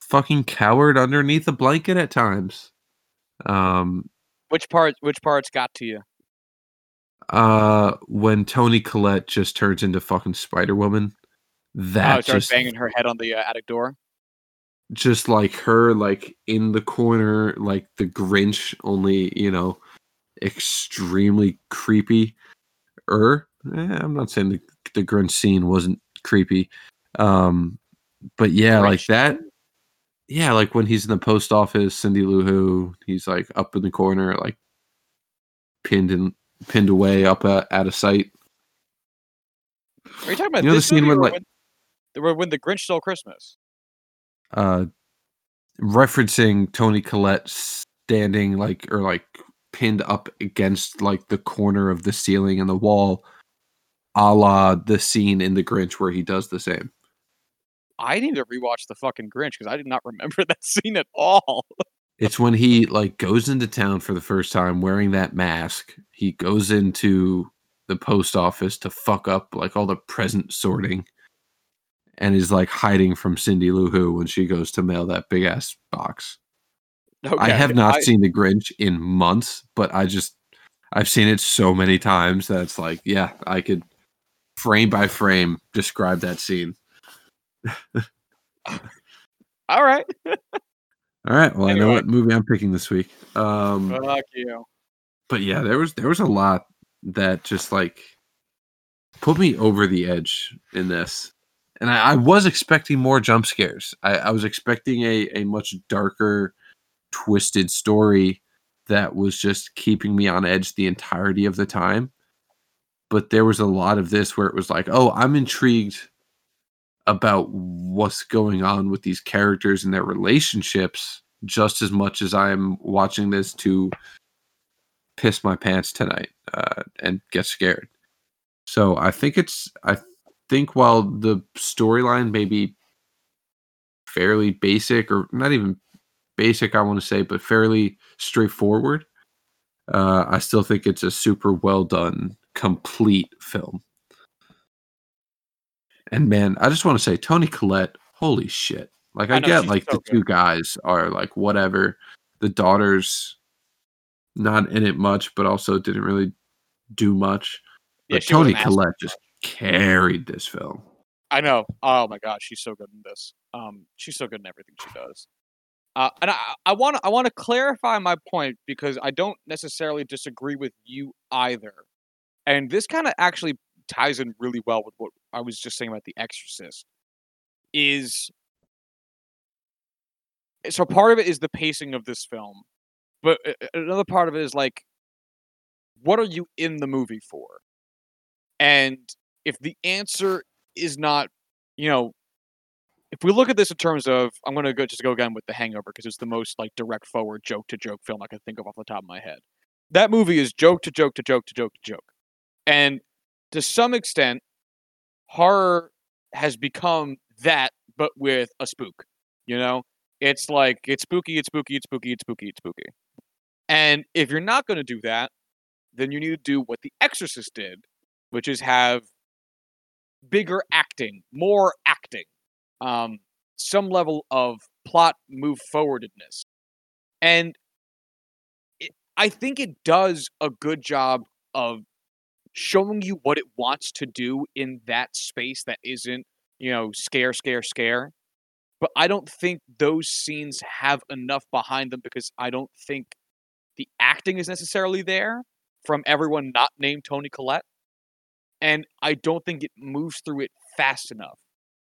fucking cowered underneath a blanket at times. Um, which part? Which parts got to you? Uh, when Toni Collette just turns into fucking Spider Woman, that oh, starts just banging her head on the uh, attic door just like her like in the corner like the grinch only you know extremely creepy er eh, i'm not saying the, the grinch scene wasn't creepy um but yeah grinch. like that yeah like when he's in the post office cindy lou who he's like up in the corner like pinned and pinned away up uh, out of sight. Are you talking about you know the scene when like when, when the grinch stole christmas uh, referencing Toni Collette standing like or like pinned up against like the corner of the ceiling and the wall, a la the scene in The Grinch where he does the same. I need to rewatch the fucking Grinch because I did not remember that scene at all. it's when he like goes into town for the first time wearing that mask. He goes into the post office to fuck up like all the present sorting and is like hiding from Cindy Lou Who when she goes to mail that big ass box. Okay, I have not I- seen The Grinch in months, but I just I've seen it so many times that it's like, yeah, I could frame by frame describe that scene. All right. All right, well, I know what movie I'm picking this week. Um, Fuck you. but yeah, there was there was a lot that just like put me over the edge in this, and I, I was expecting more jump scares. I, I was expecting a a much darker, twisted story that was just keeping me on edge the entirety of the time. But there was a lot of this where it was like, oh, I'm intrigued about what's going on with these characters and their relationships just as much as I'm watching this to piss my pants tonight uh, and get scared. So I think it's I think while the storyline may be fairly basic or not even basic, I want to say, but fairly straightforward, uh, I still think it's a super well done, complete film. And man, I just want to say Toni Collette, holy shit. Like I, I know, get like so the two guys are like whatever. The daughter's not in it much, but also didn't really do much. Yeah, Toni Collette just carried this film. I know. Oh my gosh, she's so good in this. Um, she's so good in everything she does. Uh, and I, want I want to clarify my point because I don't necessarily disagree with you either. And this kind of actually ties in really well with what I was just saying about The Exorcist. Is so part of it is the pacing of this film, but another part of it is like, what are you in the movie for? And if the answer is not, you know, if we look at this in terms of, I'm going to go just go again with The Hangover because it's the most like direct forward joke to joke film I can think of off the top of my head. That movie is joke to joke to joke to joke to joke, and to some extent, horror has become that, but with a spook. You know, it's like it's spooky, it's spooky, it's spooky, it's spooky, it's spooky. And if you're not going to do that, then you need to do what The Exorcist did, which is have bigger acting, more acting, um, some level of plot move forwardedness. And it, I think it does a good job of showing you what it wants to do in that space that isn't, you know, scare, scare, scare. But I don't think those scenes have enough behind them because I don't think the acting is necessarily there from everyone not named Toni Collette. And I don't think it moves through it fast enough.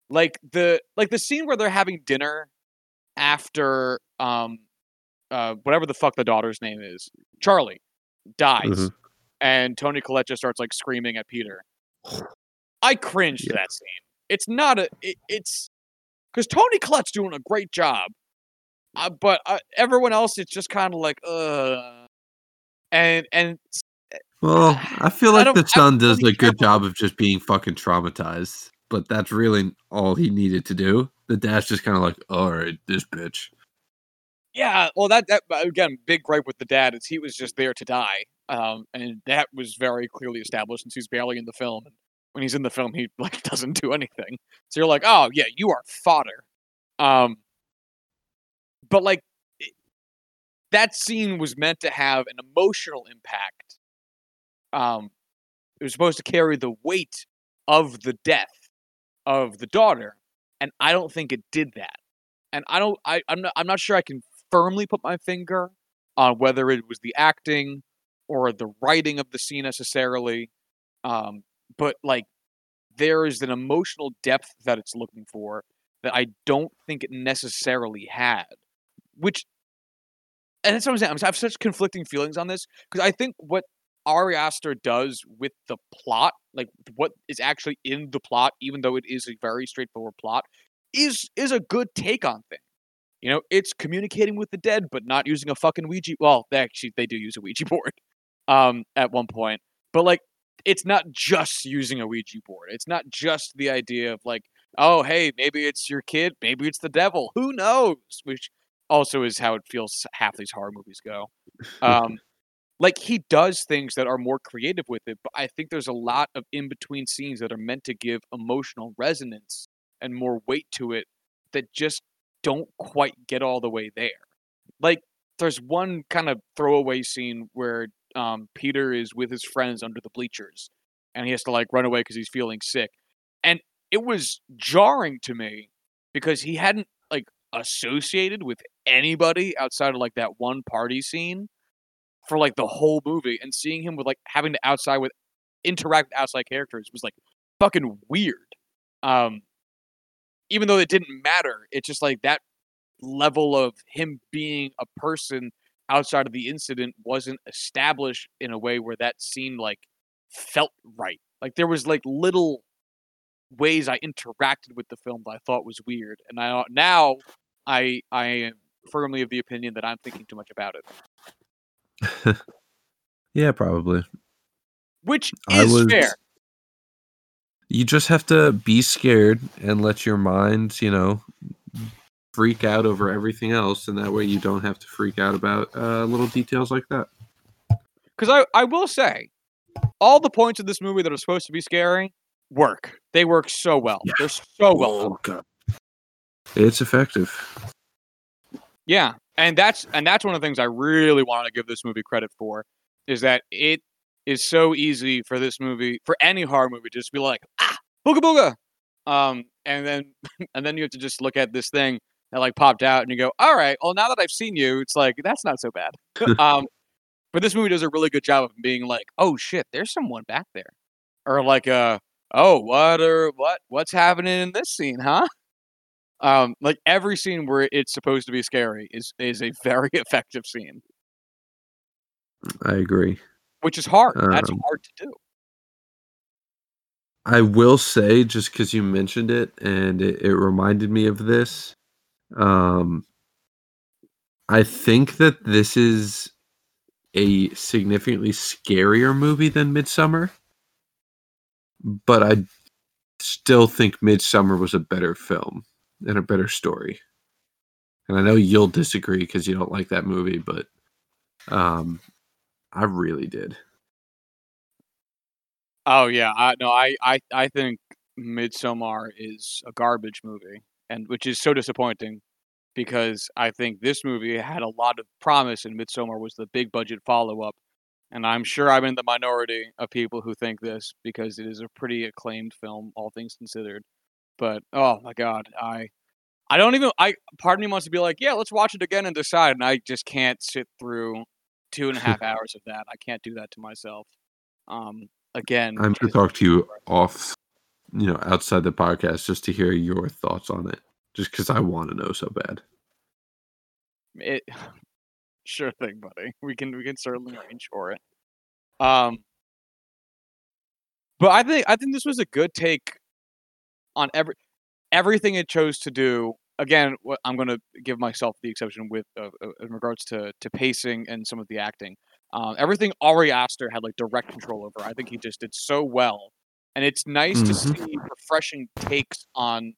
Like the like the scene where they're having dinner after um uh whatever the fuck the daughter's name is, Charlie dies. Mhm. And Toni Collette just starts like screaming at Peter. I cringed to Yeah. that scene. It's not a it, it's because Toni Collette's doing a great job. Uh, but uh, everyone else, it's just kind of like, uh, and and Well, I feel like don't- the son does a good job of just being fucking traumatized, but that's really all he needed to do. The dad's just kind of like, all right, this bitch. Yeah, well, that that again, big gripe with the dad is he was just there to die, um, and that was very clearly established since he's barely in the film. And when he's in the film, he like doesn't do anything. So you're like, oh yeah, you are fodder. Um, but like it, that scene was meant to have an emotional impact. Um, it was supposed to carry the weight of the death of the daughter, and I don't think it did that and I don't I I'm not I'm not sure I can firmly put my finger on whether it was the acting or the writing of the scene necessarily. Um, but like there is an emotional depth that it's looking for that I don't think it necessarily had. Which and that's what I'm saying. I have such conflicting feelings on this because I think what Ari Aster does with the plot, like what is actually in the plot, even though it is a very straightforward plot, is is a good take on things. You know, it's communicating with the dead, but not using a fucking Ouija. Well, they actually they do use a Ouija board, um, at one point, but like it's not just using a Ouija board. It's not just the idea of like, oh hey, maybe it's your kid, maybe it's the devil. Who knows? Which also is how it feels half these horror movies go. Um, like he does things that are more creative with it, but I think there's a lot of in between scenes that are meant to give emotional resonance and more weight to it that just don't quite get all the way there. Like there's one kind of throwaway scene where um, Peter is with his friends under the bleachers and he has to like run away because he's feeling sick. And it was jarring to me because he hadn't like associated with anybody outside of like that one party scene for like the whole movie and seeing him with like having to outside with interact with outside characters was like fucking weird. Um even though it didn't matter, it's just like that level of him being a person outside of the incident wasn't established in a way where that scene like felt right. Like there was like little ways I interacted with the film that I thought was weird, and I now I I am firmly of the opinion that I'm thinking too much about it. yeah, probably. Which is was, fair. You just have to be scared and let your mind, you know, freak out over everything else, and that way you don't have to freak out about uh, little details like that. Because I, I will say, all the points of this movie that are supposed to be scary work. They work so well. Yeah. They're so well. Oh, it's effective. Yeah, and that's and that's one of the things I really want to give this movie credit for is that it is so easy for this movie for any horror movie to just be like ah booga booga, um, and then and then you have to just look at this thing that like popped out and you go all right well now that I've seen you it's like that's not so bad. um, but this movie does a really good job of being like oh shit there's someone back there, or like uh oh what are what what's happening in this scene huh um, like every scene where it's supposed to be scary is is a very effective scene. I agree. Which is hard. Um, That's hard to do. I will say, just because you mentioned it and it, it, reminded me of this, um, I think that this is a significantly scarier movie than Midsommar, but I still think Midsommar was a better film and a better story. And I know you'll disagree because you don't like that movie, but um, I really did. Oh yeah, I no, I I I think Midsommar is a garbage movie, and which is so disappointing because I think this movie had a lot of promise, and Midsommar was the big budget follow up. And I'm sure I'm in the minority of people who think this because it is a pretty acclaimed film, all things considered. But oh my god, I I don't even I part of me wants to be like, yeah, let's watch it again and decide, and I just can't sit through two and a half hours of that. I can't do that to myself. Um, again, I'm to talk to you off, you know, outside the podcast just to hear your thoughts on it, just because I want to know so bad. It, sure thing, buddy. We can we can certainly arrange for it. Um, but I think I think this was a good take on every everything it chose to do. Again, I'm going to give myself the exception with uh, uh, in regards to to pacing and some of the acting. Um, everything Ari Aster had like direct control over. I think he just did so well, and it's nice mm-hmm. to see refreshing takes on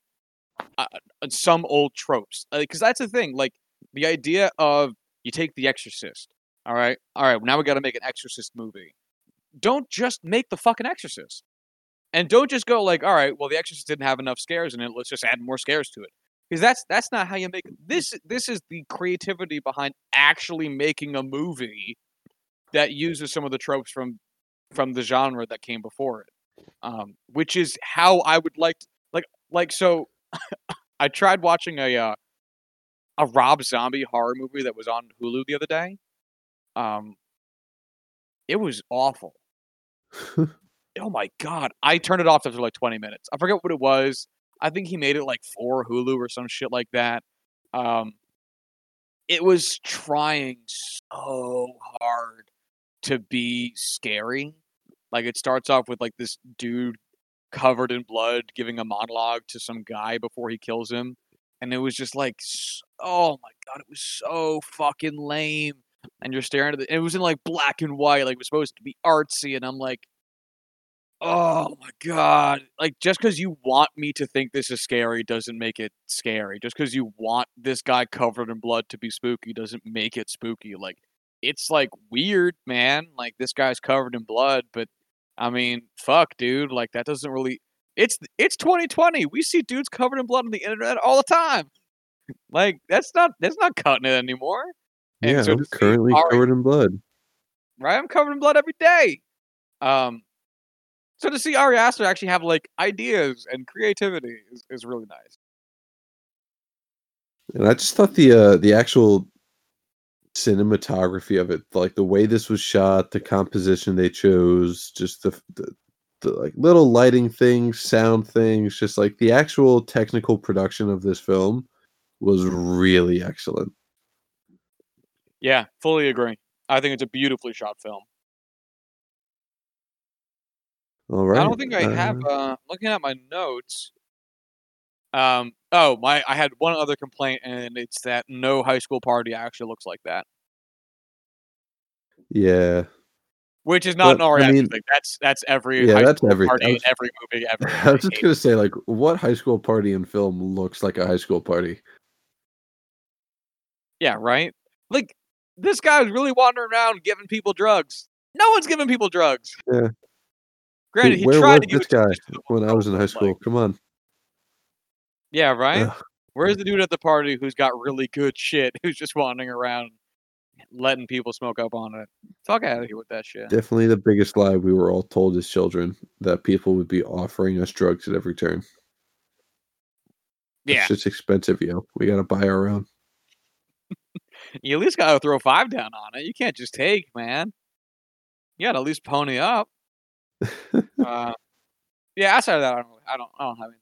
uh, some old tropes. Because uh, that's the thing, like the idea of you take The Exorcist. All right, all right. Now we got to make an Exorcist movie. Don't just make the fucking Exorcist. And don't just go like, all right, well, The Exorcist didn't have enough scares in it. Let's just add more scares to it. Because that's that's not how you make this. This is the creativity behind actually making a movie that uses some of the tropes from from the genre that came before it, um, which is how I would like to, like like so. I tried watching a uh, a Rob Zombie horror movie that was on Hulu the other day. Um, it was awful. oh my god, I turned it off after like 20 minutes. I forget what it was. I think he made it like for Hulu or some shit like that. Um, it was trying so hard to be scary. Like it starts off with like this dude covered in blood giving a monologue to some guy before he kills him. And it was just like, oh my god, it was so fucking lame. And you're staring at it. It was in like black and white, like it was supposed to be artsy. And I'm like, Oh my god. Like just cuz you want me to think this is scary doesn't make it scary. Just cuz you want this guy covered in blood to be spooky doesn't make it spooky. Like it's like weird, man. Like this guy's covered in blood, but I mean, fuck, dude. Like that doesn't really. It's it's 2020. We see dudes covered in blood on the internet all the time. Like that's not that's not cutting it anymore. And Yeah, so I'm see currently Ari- covered in blood. right? I'm covered in blood every day. Um, so to see Ari Aster actually have like ideas and creativity is, is really nice. And I just thought the uh the actual cinematography of it, like the way this was shot, the composition they chose, just the the, the like little lighting things, sound things, just like the actual technical production of this film was really excellent. Yeah, fully agree. I think it's a beautifully shot film. All right. I don't think I have. uh, Uh, looking at my notes. Um. Oh, my! I had one other complaint, and it's that no high school party actually looks like that, yeah. which is not But, an Ari I mean- thing. That's that's every Yeah, high that's school every- party in was- every movie ever. I was just gonna say, like, what high school party in film looks like a high school party? Yeah, right. Like this guy was really wandering around giving people drugs. No one's giving people drugs. Yeah. Granted, he Where tried was to this guy just the one when I was in high school? like, Come on. yeah, right. Ugh. Where's the dude at the party who's got really good shit? Who's just wandering around, letting people smoke up on it? Fuck out of here with that shit. Definitely the biggest lie we were all told as children that people would be offering us drugs at every turn. Yeah, It's just expensive, yo. We gotta buy our own. you at least gotta throw five down on it. You can't just take, man. You gotta at least pony up. uh, yeah, outside of that, I don't. Really, I don't. I don't have anything.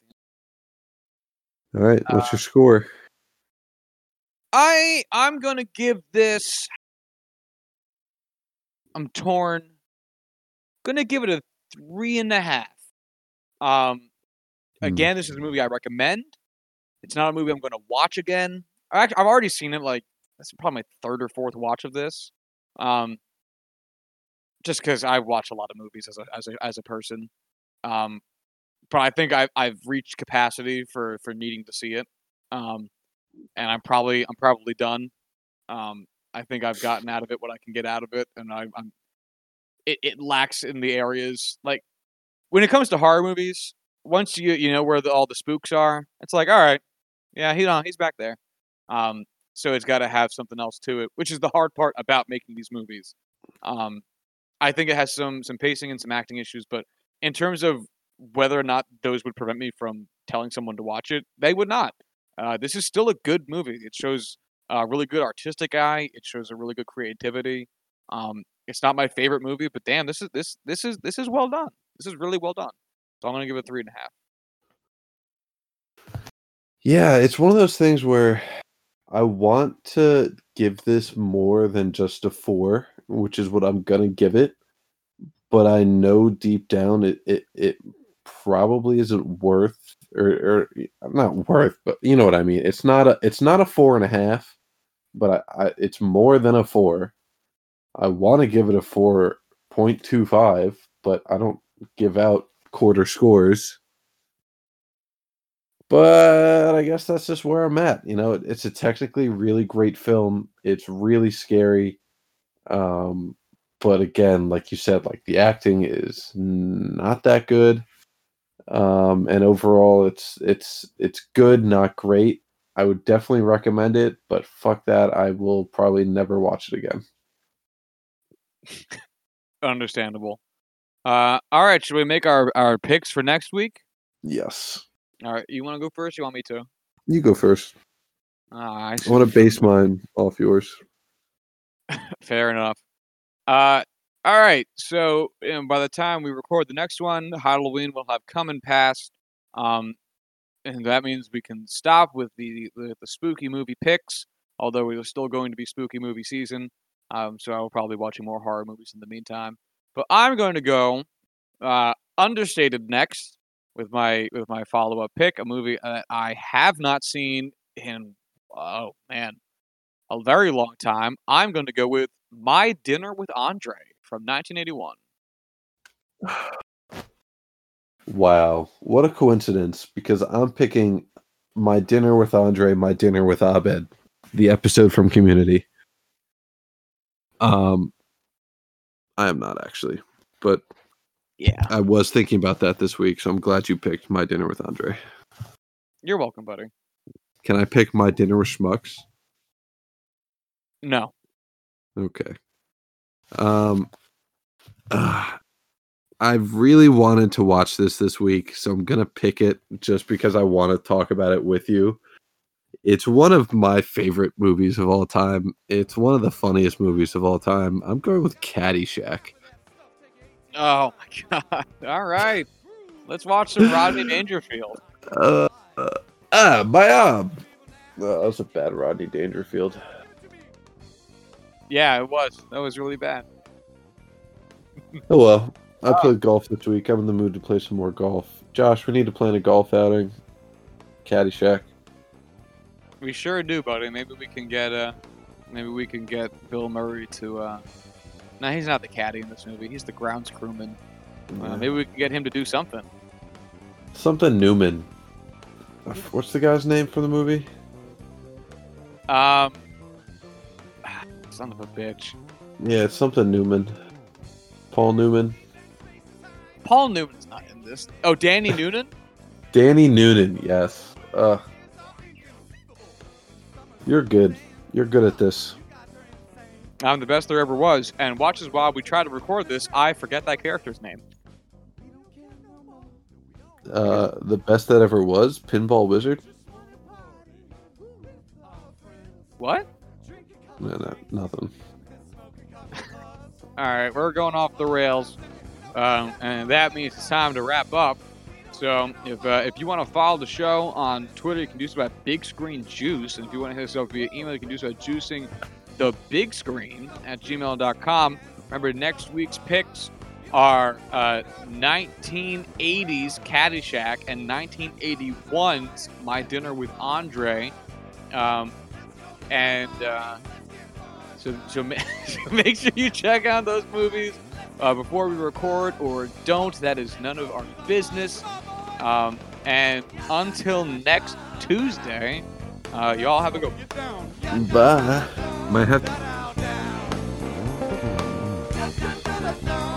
All right, Uh, what's your score? I I'm gonna give this. I'm torn. Gonna give it a three and a half. Um, Hmm. again, this is a movie I recommend. It's not a movie I'm gonna watch again. I, I've already seen it. Like that's probably my third or fourth watch of this. Um, just because I watch a lot of movies as a as a as a person. Um, but I think I've I've reached capacity for for needing to see it. Um, and I'm probably I'm probably done. Um, I think I've gotten out of it what I can get out of it, and I, I'm. It, it lacks in the areas like when it comes to horror movies. Once you you know where the, all the spooks are, it's like all right, yeah, he's on, he's back there. Um, so it's got to have something else to it, which is the hard part about making these movies. Um, I think it has some some pacing and some acting issues, but in terms of whether or not those would prevent me from telling someone to watch it, they would not. Uh, this is still a good movie. It shows a really good artistic eye. It shows a really good creativity. Um, it's not my favorite movie, but damn, this is this this is this is well done. This is really well done. So I'm gonna give it three and a half. Yeah, it's one of those things where I want to give this more than just a four, which is what I'm gonna give it. But I know deep down it it, it probably isn't worth or, or not worth, but you know what I mean. It's not a it's not a four and a half, but I, I it's more than a four. I want to give it a four point two five, but I don't give out quarter scores but I guess that's just where I'm at. You know, it- it's a technically really great film. It's really scary. Um, but again, like you said, like the acting is not that good. Um, and overall it's it's it's good, not great. I would definitely recommend it, but fuck that. I will probably never watch it again. Understandable. Uh, all right, should we make our our picks for next week? Yes. All right, you want to go first? You want me to? You go first. Ah, I I want to base mine off yours. Fair enough. Uh, all right. So um, by the time we record the next one, Halloween will have come and passed. Um, and that means we can stop with the the, the spooky movie picks. Although we are still going to be spooky movie season, um, so I will probably be watching more horror movies in the meantime. But I'm going to go uh, understated next with my with my follow up pick, a movie that I have not seen in oh man a very long time. I'm going to go with My Dinner with Andre from 1981. Wow, what a coincidence! Because I'm picking my dinner with Andre, my dinner with Abed. The episode from Community. Um, I am not actually, but Yeah. I was thinking about that this week, so I'm glad you picked my dinner with Andre. You're welcome, buddy. Can I pick my dinner with Schmucks? No. Okay. Um, uh, I've really wanted to watch this this week, so I'm gonna pick it just because I want to talk about it with you. It's one of my favorite movies of all time. It's one of the funniest movies of all time. I'm going with Caddyshack. Oh my god. All right. Let's watch some Rodney Dangerfield. Uh, uh, ah, my arm. Uh, that was a bad Rodney Dangerfield. Yeah, it was. That was really bad. Oh well. I played golf this week. I'm in the mood to play some more golf. Josh, we need to plan a golf outing. Caddyshack. We sure do, buddy. Maybe we can get uh maybe we can get Bill Murray to uh No, he's not the caddy in this movie. He's the grounds crewman. Uh, maybe we can get him to do something. Something Newman. What's the guy's name from the movie? Um son of a bitch. Yeah, it's something Newman. Paul Newman. Paul Newman's not in this. Oh, Danny Noonan? Danny Noonan, yes. Uh You're good. You're good at this. I'm the best there ever was. And watch as while we try to record this, I forget that character's name. Uh the best that ever was, Pinball Wizard? What? No, no, nothing. All right, we're going off the rails, um, and that means it's time to wrap up. So, if uh, if you want to follow the show on Twitter, you can do so at Big Screen Juice, and if you want to hit us up via email, you can do so at juicing the big screen at gmail.com. Remember, next week's picks are uh, 1980s Caddyshack and 1981's My Dinner with Andre, um, and. Uh, so, so, ma- so make sure you check out those movies uh, before we record or don't. That is none of our business. Um, and until next Tuesday, uh, y'all have a go. Bye. Might have down, down.